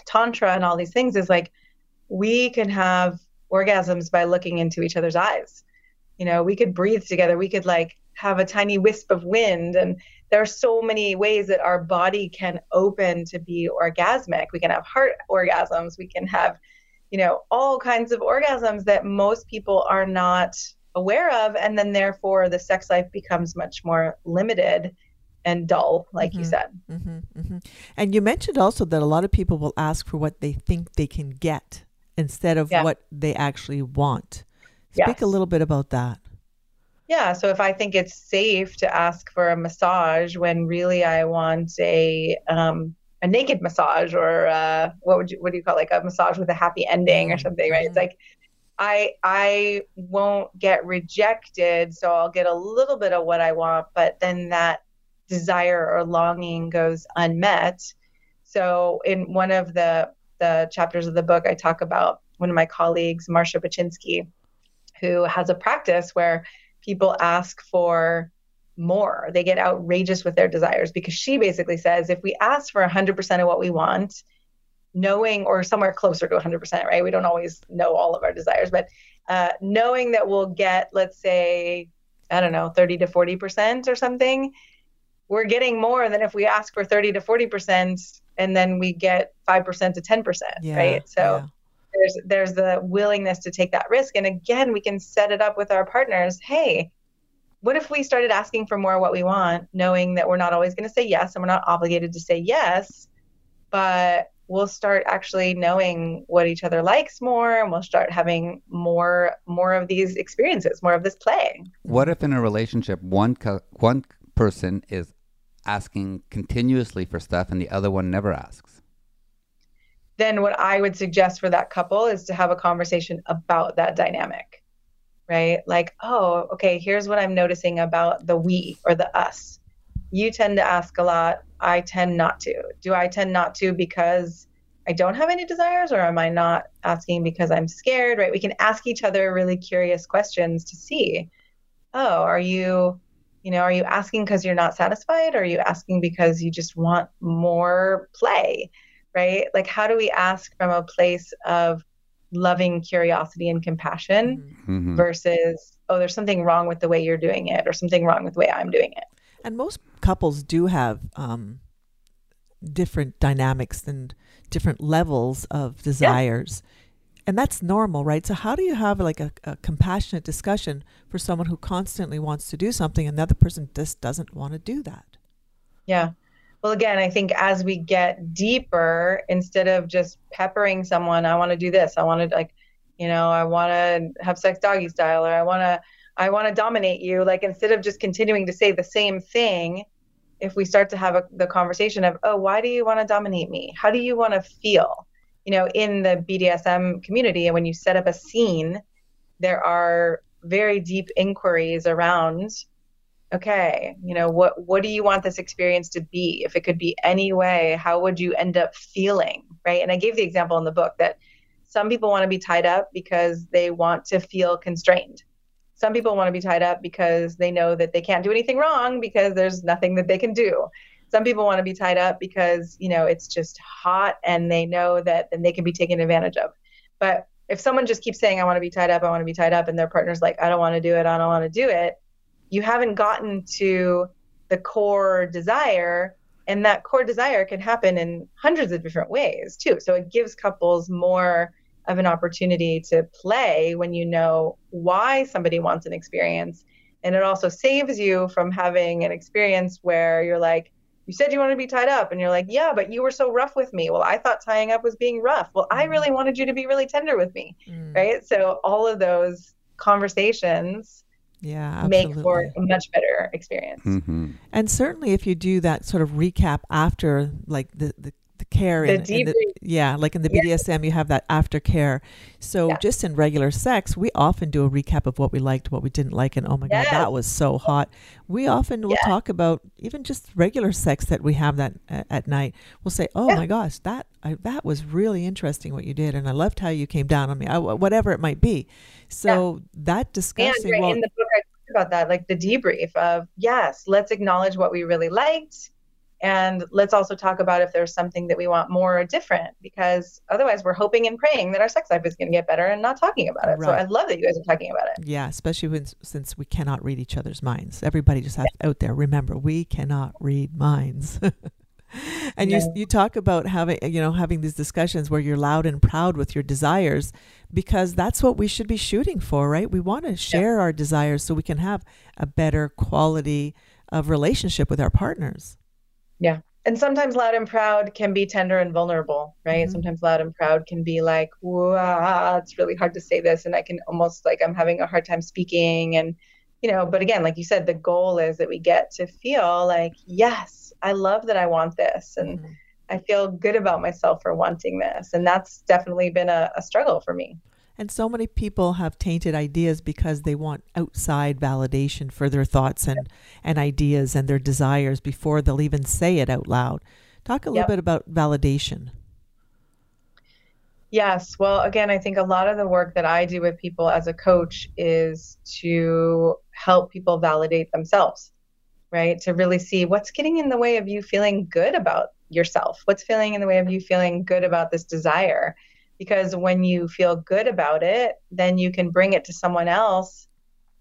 tantra and all these things is like we can have orgasms by looking into each other's eyes. You know we could breathe together. We could like have a tiny wisp of wind. And there are so many ways that our body can open to be orgasmic. We can have heart orgasms. We can have you know all kinds of orgasms that most people are not aware of and then therefore the sex life becomes much more limited and dull like you Mhm. said hmm hmm And you mentioned also that a lot of people will ask for what they think they can get instead of Yeah. what they actually want. Speak Yes. a little bit about that. Yeah, so if I think it's safe to ask for a massage when really I want a um, a naked massage or uh, what would you what do you call it? like a massage with a happy ending or Mm, something, right? It's mhm. like I I won't get rejected, so I'll get a little bit of what I want, but then that desire or longing goes unmet. So in one of the the chapters of the book, I talk about one of my colleagues, Marcia Baczynski, who has a practice where people ask for more. They get outrageous with their desires because she basically says if we ask for 100% of what we want, knowing or somewhere closer to 100%, right? We don't always know all of our desires, but uh, knowing that we'll get, let's say, I don't know, 30 to 40% or something, we're getting more than if we ask for 30 to 40% and then we get 5% to 10%, Yeah. right? So yeah. there's there's the willingness to take that risk and again we can set it up with our partners hey what if we started asking for more what we want knowing that we're not always going to say yes and we're not obligated to say yes but we'll start actually knowing what each other likes more and we'll start having more more of these experiences more of this play What if in a relationship one co- one person is asking continuously for stuff and the other one never asks? then what I would suggest for that couple is to have a conversation about that dynamic, right? Like, oh, okay, here's what I'm noticing about the we or the us. You tend to ask a lot. I tend not to. Do I tend not to because I don't have any desires or am I not asking because I'm scared, right? We can ask each other really curious questions to see, oh, are you, you know, are you asking because you're not satisfied? Or are you asking because you just want more play? right? Like, how do we ask from a place of loving curiosity and compassion Mhm. versus, oh, there's something wrong with the way you're doing it or something wrong with the way I'm doing it? And most couples do have um, different dynamics and different levels of desires. And that's normal, right? So, how do you have like a, a compassionate discussion for someone who constantly wants to do something and the other person just doesn't want to do that? Yeah. Well, again, I think as we get deeper, instead of just peppering someone, I want to do this, I want to like, you know, I want to have sex doggy style, or I want to, I want to dominate you. Like instead of just continuing to say the same thing, if we start to have a, the conversation of, oh, why do you want to dominate me? How do you want to feel? You know, in the BDSM community, and when you set up a scene, there are very deep inquiries around okay you know what what do you want this experience to be if it could be any way how would you end up feeling right and i gave the example in the book that some people want to be tied up because they want to feel constrained some people want to be tied up because they know that they can't do anything wrong because there's nothing that they can do some people want to be tied up because you know it's just hot and they know that then they can be taken advantage of but if someone just keeps saying i want to be tied up i want to be tied up and their partner's like i don't want to do it i don't want to do it you haven't gotten to the core desire And that core desire can happen in hundreds of different ways too. So it gives couples more of an opportunity to play when you know why somebody wants an experience. And it also saves you from having an experience where you're like, you said you wanted to be tied up and you're like yeah but you were so rough with me well i thought tying up was being rough well i mm. really wanted you to be really tender with me mm. right so all of those conversations yeah make for a much better experience mm-hmm. and certainly if you do that sort of recap after like the, the the care the and, and the, yeah like in the bdsm you have that aftercare so yeah. just in regular sex we often do a recap of what we liked what we didn't like and oh my god that was so hot. We often will yeah. talk about even just regular sex that we have that uh, at night. We'll say oh yeah. my gosh that I, that was really interesting what you did and i loved how you came down on me I, whatever it might be. So that discussing well, in the book i talk about that like the debrief of yes let's acknowledge what we really liked and let's also talk about if there's something that we want more or different, because otherwise we're hoping and praying that our sex life is going to get better and not talking about it. Right. So I love that you guys are talking about it. Yeah, especially when, since we cannot read each other's minds. Everybody just has out there. Remember, we cannot read minds. [LAUGHS] and you you talk about having you know having these discussions where you're loud and proud with your desires because that's what we should be shooting for, right? We want to share yeah. our desires so we can have a better quality of relationship with our partners. Yeah. And sometimes loud and proud can be tender and vulnerable, right? Mm-hmm. Sometimes loud and proud can be like, wow, it's really hard to say this. And I can almost like, I'm having a hard time speaking. And, you know, but again, like you said, the goal is that we get to feel like, yes, I love that I want this. And mm-hmm. I feel good about myself for wanting this. And that's definitely been a, a struggle for me. And so many people have tainted ideas because they want outside validation for their thoughts and, and ideas and their desires before they'll even say it out loud. Talk a little yep. bit about validation. Yes. Well, again, I think a lot of the work that I do with people as a coach is to help people validate themselves, right? To really see what's getting in the way of you feeling good about yourself, what's feeling in the way of you feeling good about this desire because when you feel good about it, then you can bring it to someone else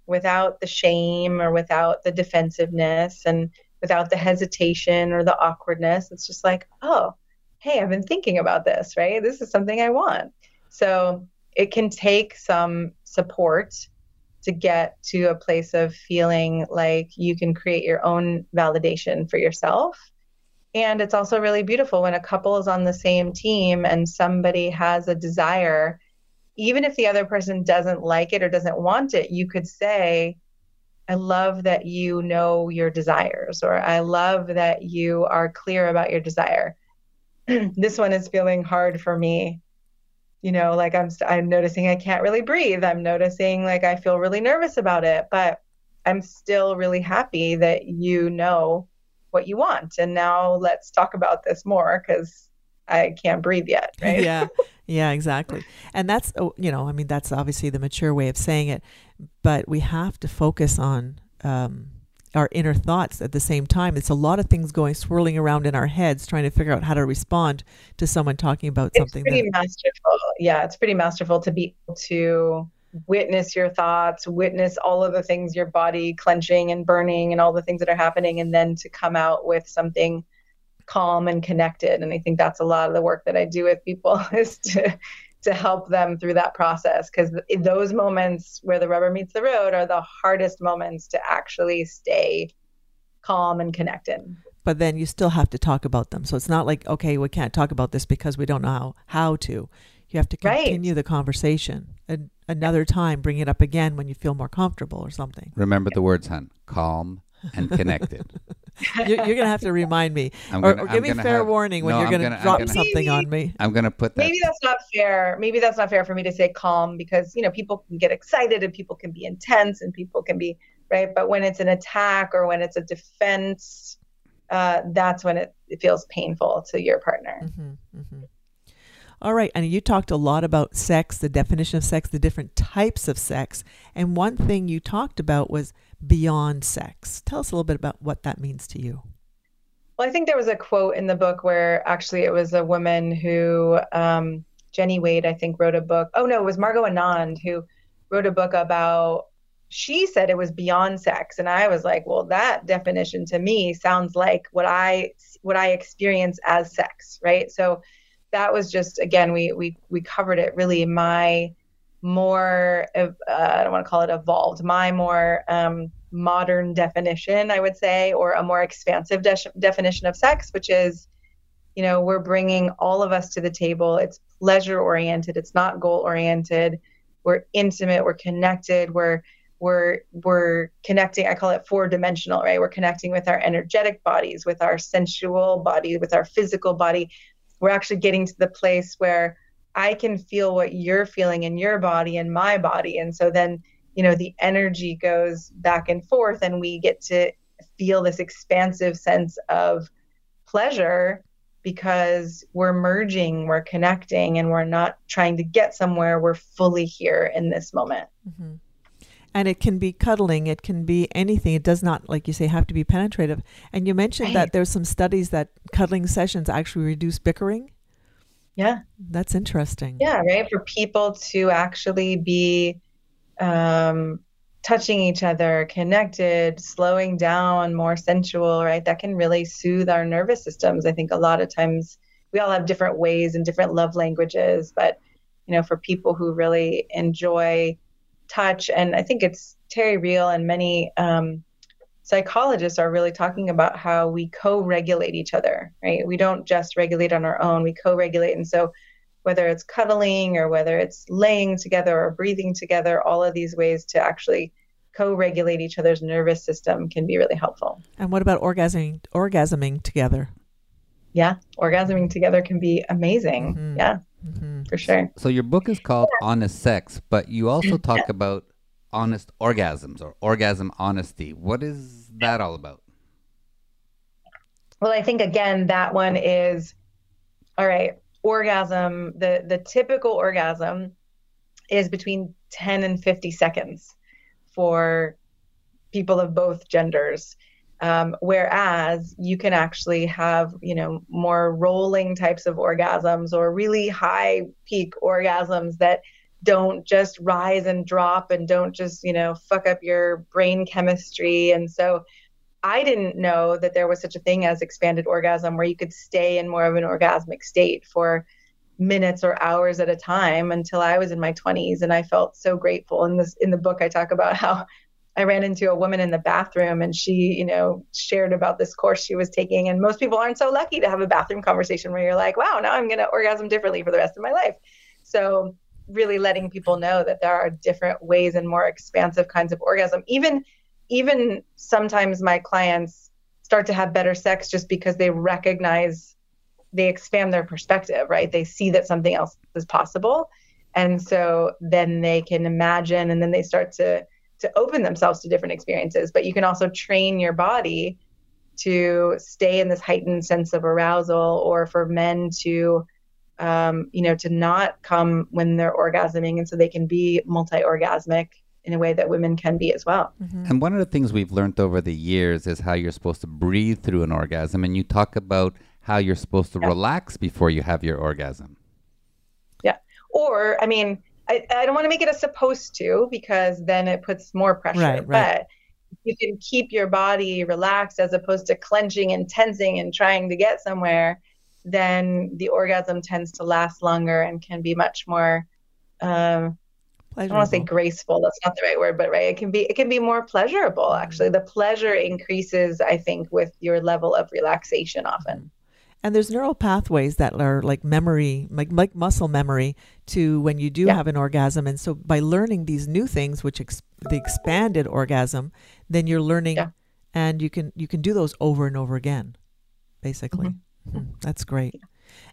without the shame or without the defensiveness and without the hesitation or the awkwardness. It's just like, oh, hey, I've been thinking about this, right? This is something I want. So it can take some support to get to a place of feeling like you can create your own validation for yourself and it's also really beautiful when a couple is on the same team and somebody has a desire, even if the other person doesn't like it or doesn't want it, you could say, I love that you know your desires, or I love that you are clear about your desire. [CLEARS THROAT] this one is feeling hard for me. You know, like I'm, I'm noticing I can't really breathe. I'm noticing like I feel really nervous about it, but I'm still really happy that you know what you want. And now let's talk about this more because I can't breathe yet. [LAUGHS] Right? yeah. Yeah, exactly. And that's, oh, you know, I mean, that's obviously the mature way of saying it, but we have to focus on, um, our inner thoughts at the same time. It's a lot of things going swirling around in our heads, trying to figure out how to respond to someone talking about it's something. It's pretty that... masterful. Yeah, it's pretty masterful to be able to witness your thoughts, witness all of the things, your body clenching and burning and all the things that are happening, and then to come out with something calm and connected. And I think that's a lot of the work that I do with people [LAUGHS] is to to help them through that process. Because those moments where the rubber meets the road are the hardest moments to actually stay calm and connected. But then you still have to talk about them. So it's not like okay we can't talk about this because we don't know how, how to you have to continue right. the conversation and another time bring it up again when you feel more comfortable or something. Remember the words, hon. Calm and connected. [LAUGHS] you're, you're, gonna have to remind me, gonna, or, or, give I'm me fair have, warning when no, you're gonna, gonna drop gonna, something maybe, on me. I'm gonna put that. Maybe that's not fair. Maybe that's not fair for me to say calm because you know people can get excited and people can be intense and people can be right. But when it's an attack or when it's a defense, uh, that's when it, it feels painful to your partner. Mm-hmm, mm-hmm. All right, and you talked a lot about sex, the definition of sex, the different types of sex. And one thing you talked about was beyond sex. Tell us a little bit about what that means to you. Well, I think there was a quote in the book where actually it was a woman who, um, Jenny Wade, I think, wrote a book. Oh, no, it was Margot Anand who wrote a book about she said it was beyond sex and i was like well that definition to me sounds like what i what i experience as sex right so that was just again we we we covered it really my more uh, i don't want to call it evolved my more um, modern definition i would say or a more expansive de- definition of sex which is you know we're bringing all of us to the table. It's pleasure oriented. It's not goal oriented. We're intimate. We're connected. We're we're we're connecting i call it four dimensional right? We're connecting with our energetic bodies with our sensual body with our physical body we're actually getting to the place where i can feel what you're feeling in your body and my body and so then you know the energy goes back and forth and we get to feel this expansive sense of pleasure because we're merging, we're connecting, and we're not trying to get somewhere. We're fully here in this moment. Mm-hmm. And it can be cuddling, it can be anything. It does not, like you say, have to be penetrative. And you mentioned right. that there's some studies that cuddling sessions actually reduce bickering. Yeah. That's interesting. Yeah, right. For people to actually be um, touching each other, connected, slowing down, more sensual, right? That can really soothe our nervous systems. I think a lot of times we all have different ways and different love languages, but you know, for people who really enjoy touch, and I think it's Terry Real and many um, psychologists are really talking about how we co-regulate each other, right? We don't just regulate on our own; we co-regulate, and so whether it's cuddling or whether it's laying together or breathing together, all of these ways to actually co-regulate each other's nervous system can be really helpful. And what about orgasming orgasming together? Yeah, orgasming together can be amazing. Mm-hmm. Yeah. Mm-hmm. For sure. So your book is called yeah. Honest Sex, but you also talk yeah. about honest orgasms or orgasm honesty. What is that all about? Well, I think again that one is all right orgasm, the the typical orgasm is between 10 and 50 seconds for people of both genders. Um, whereas you can actually have, you know, more rolling types of orgasms or really high peak orgasms that don't just rise and drop and don't just, you know, fuck up your brain chemistry. And so I didn't know that there was such a thing as expanded orgasm where you could stay in more of an orgasmic state for minutes or hours at a time until I was in my 20s and I felt so grateful in this in the book I talk about [LAUGHS] how I ran into a woman in the bathroom and she, you know, shared about this course she was taking and most people aren't so lucky to have a bathroom conversation where you're like, wow, now I'm going to orgasm differently for the rest of my life. So really letting people know that there are different ways and more expansive kinds of orgasm. Even even sometimes my clients start to have better sex just because they recognize they expand their perspective right they see that something else is possible and so then they can imagine and then they start to to open themselves to different experiences but you can also train your body to stay in this heightened sense of arousal or for men to um, you know to not come when they're orgasming and so they can be multi-orgasmic in a way that women can be as well. Mm-hmm. And one of the things we've learned over the years is how you're supposed to breathe through an orgasm. And you talk about how you're supposed to yeah. relax before you have your orgasm. Yeah. Or, I mean, I, I don't want to make it a supposed to because then it puts more pressure. Right, right. But if you can keep your body relaxed as opposed to clenching and tensing and trying to get somewhere, then the orgasm tends to last longer and can be much more um, I don't want to say graceful. That's not the right word, but right, it can be it can be more pleasurable. Actually, the pleasure increases, I think, with your level of relaxation often. And there's neural pathways that are like memory, like like muscle memory, to when you do yeah. have an orgasm. And so by learning these new things, which ex- the expanded orgasm, then you're learning, yeah. and you can you can do those over and over again, basically. Mm-hmm. Mm, that's great.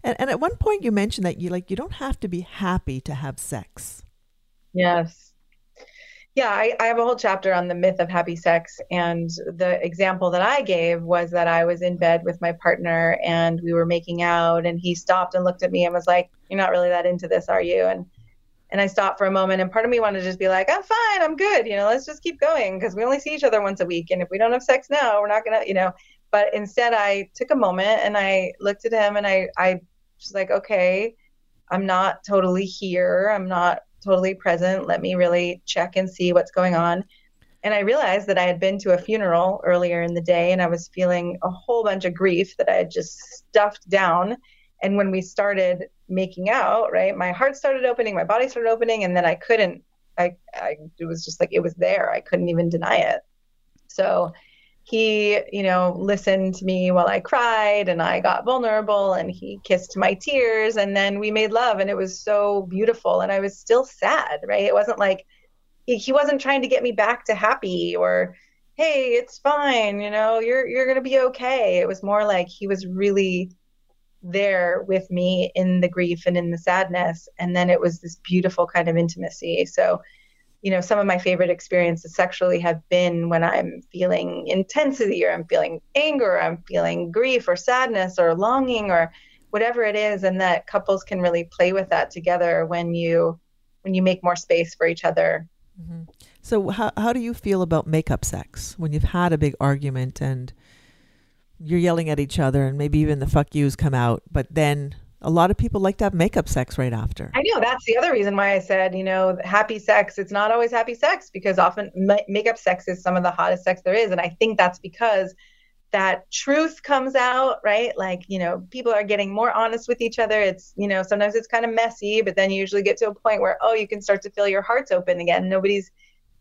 And and at one point you mentioned that you like you don't have to be happy to have sex. Yes. Yeah, I, I, have a whole chapter on the myth of happy sex. And the example that I gave was that I was in bed with my partner and we were making out, and he stopped and looked at me and was like, You're not really that into this, are you? And and I stopped for a moment, and part of me wanted to just be like, I'm fine, I'm good, you know, let's just keep going because we only see each other once a week. And if we don't have sex now, we're not going to, you know. But instead, I took a moment and I looked at him and I, I was like, Okay, I'm not totally here. I'm not totally present. Let me really check and see what's going on. And I realized that I had been to a funeral earlier in the day and I was feeling a whole bunch of grief that I had just stuffed down. And when we started making out, right, my heart started opening, my body started opening, and then I couldn't, I, I, it was just like it was there. I couldn't even deny it. So he, you know, listened to me while I cried and I got vulnerable and he kissed my tears and then we made love and it was so beautiful. And I was still sad, right? It wasn't like, he wasn't trying to get me back to happy or hey it's fine you know you're you're going to be okay it was more like he was really there with me in the grief and in the sadness and then it was this beautiful kind of intimacy so you know some of my favorite experiences sexually have been when i'm feeling intensity or i'm feeling anger or i'm feeling grief or sadness or longing or whatever it is and that couples can really play with that together when you when you make more space for each other Mm-hmm. So, how, how do you feel about makeup sex when you've had a big argument and you're yelling at each other and maybe even the fuck yous come out, but then a lot of people like to have makeup sex right after. I know that's the other reason why I said, you know, happy sex, it's not always happy sex because often ma- makeup sex is some of the hottest sex there is. And I think that's because that truth comes out, right? Like, you know, people are getting more honest with each other. It's, you know, sometimes it's kind of messy, but then you usually get to a point where, oh, you can start to feel your hearts open again. Nobody's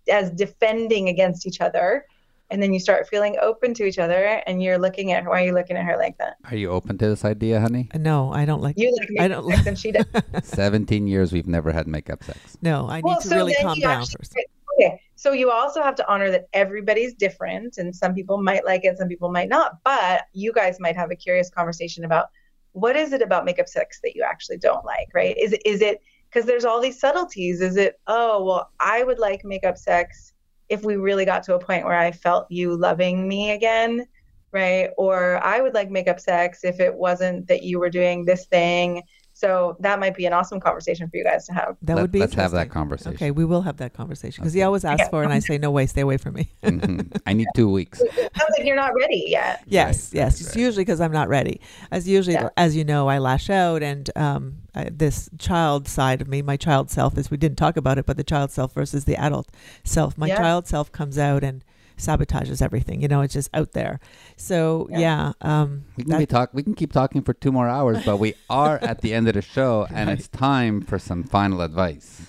as defending against each other. And then you start feeling open to each other and you're looking at her. Why are you looking at her like that? Are you open to this idea, honey? Uh, No, I don't like. You like I makeup don't sex and she does. [LAUGHS] 17 years we've never had makeup sex. No, I need Well, to so really calm down actually- first. Okay, so you also have to honor that everybody's different, and some people might like it, some people might not. But you guys might have a curious conversation about what is it about makeup sex that you actually don't like, right? Is it is it because there's all these subtleties? Is it oh well, I would like makeup sex if we really got to a point where I felt you loving me again, right? Or I would like makeup sex if it wasn't that you were doing this thing. So that might be an awesome conversation for you guys to have. That Let- would be let's have that conversation. Okay, we will have that conversation because he always asks Okay. for it, and I say, "No way, stay away from me." Mhm. [LAUGHS] I need two weeks. It sounds like you're not ready yet. Yes, Right, yes. right, It's usually because I'm not ready. As usually, Yeah. as you know, I lash out, and um, I, this child side of me, my child self, is we didn't talk about it, but the child self versus the adult self. My Yeah. child self comes out and sabotages everything. You know, it's just out there. So Yeah. yeah, um, We can that- be talk. We can keep talking for two more hours, but we [LAUGHS] are at the end of the show, and it's time for some final advice.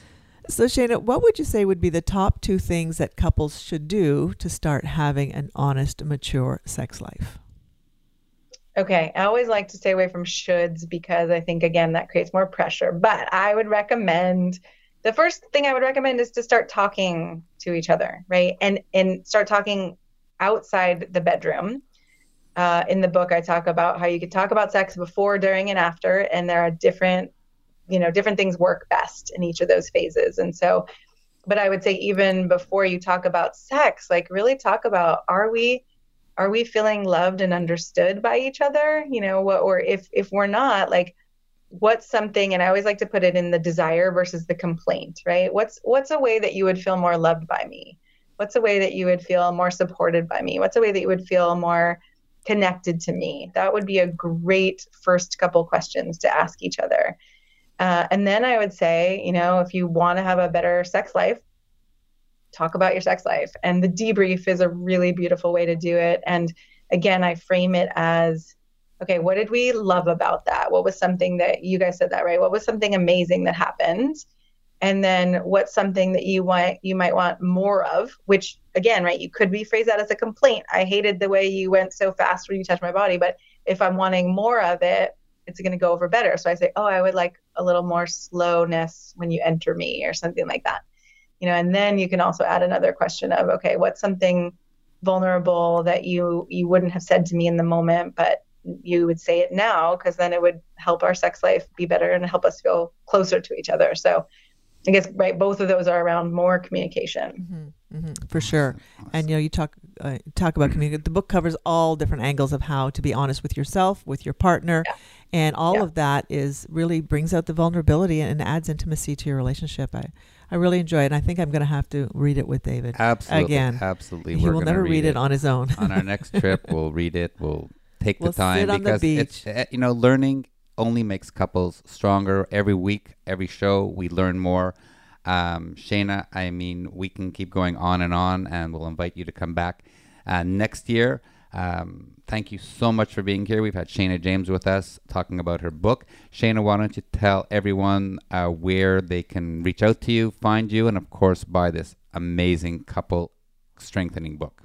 So Shana, what would you say would be the top two things that couples should do to start having an honest, mature sex life? Okay, I always like to stay away from shoulds because I think again that creates more pressure. But I would recommend the first thing I would recommend is to start talking to each other, right? And and start talking outside the bedroom. Uh, in the book, I talk about how you could talk about sex before, during, and after, and there are different, you know, different things work best in each of those phases. And so, but I would say even before you talk about sex, like really talk about are we are we feeling loved and understood by each other you know what or if if we're not like what's something and i always like to put it in the desire versus the complaint right? What's what's a way that you would feel more loved by me? What's a way that you would feel more supported by me? What's a way that you would feel more connected to me? That would be a great first couple questions to ask each other. Uh, and then i would say you know if you want to have a better sex life talk about your sex life. And the debrief is a really beautiful way to do it. And again, I frame it as okay, what did we love about that? What was something that you guys said that, right? What was something amazing that happened? And then what's something that you want you might want more of, which again, right, you could rephrase that as a complaint. I hated the way you went so fast when you touched my body, but if I'm wanting more of it, it's going to go over better. So I say, "Oh, I would like a little more slowness when you enter me or something like that." you know and then you can also add another question of okay what's something vulnerable that you you wouldn't have said to me in the moment but you would say it now because then it would help our sex life be better and help us feel closer to each other so i guess right both of those are around more communication hmm for sure. And you know, you talk uh, talk about community. The book covers all different angles of how to be honest with yourself, with your partner, Yeah. and all Yeah. of that is really brings out the vulnerability and adds intimacy to your relationship. I I really enjoy it. and I think I'm going to have to read it with David. Absolutely, Again, absolutely. he We're will gonna never read it on his own. on our next trip. [LAUGHS] We'll read it. We'll take We'll the time on the because it's uh, you know learning only makes couples stronger. Every week, every show, we learn more. Um, Shana, I mean, we can keep going on and on, and we'll invite you to come back uh, next year. Um, thank you so much for being here. We've had Shana James with us talking about her book. Shana, why don't you tell everyone uh, where they can reach out to you, find you, and of course, buy this amazing couple strengthening book?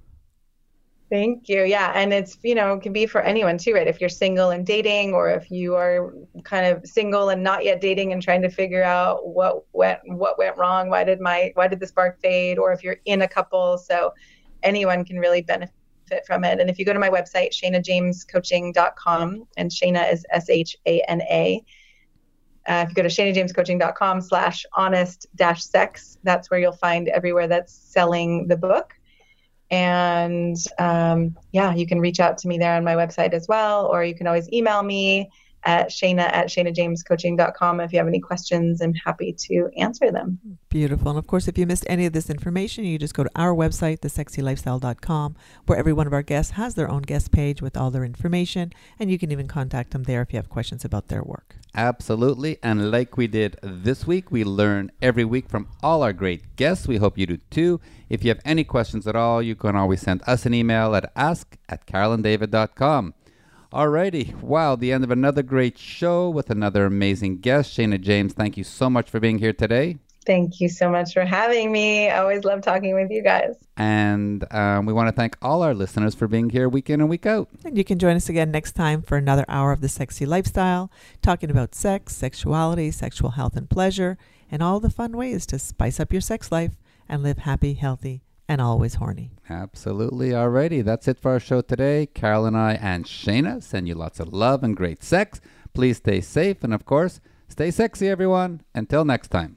Thank you. Yeah. And it's, you know, can be for anyone too, right? If you're single and dating, or if you are kind of single and not yet dating and trying to figure out what went, what went wrong, why did my, why did the spark fade? Or if you're in a couple. So anyone can really benefit from it. And if you go to my website, ShanaJamesCoaching.com, and Shana is S H A N A. Uh, if you go to ShanaJamesCoaching.com slash honest dash sex, that's where you'll find everywhere that's selling the book. And um, yeah, you can reach out to me there on my website as well, or you can always email me at Shana at shanajamescoaching.com If you have any questions, I'm happy to answer them. Beautiful. And of course, if you missed any of this information, you just go to our website, thesexylifestyle.com, where every one of our guests has their own guest page with all their information. And you can even contact them there if you have questions about their work. Absolutely. And like we did this week, we learn every week from all our great guests. We hope you do too. If you have any questions at all, you can always send us an email at ask at carolandavid.com. Alrighty. Wow, the end of another great show with another amazing guest. Shana James, thank you so much for being here today. Thank you so much for having me. I always love talking with you guys. And um, we want to thank all our listeners for being here week in and week out. And you can join us again next time for another hour of the sexy lifestyle, talking about sex, sexuality, sexual health and pleasure, and all the fun ways to spice up your sex life and live happy, healthy, and always horny. Absolutely. Alrighty. That's it for our show today. Carol and I and Shana send you lots of love and great sex. Please stay safe and, of course, stay sexy, everyone. Until next time.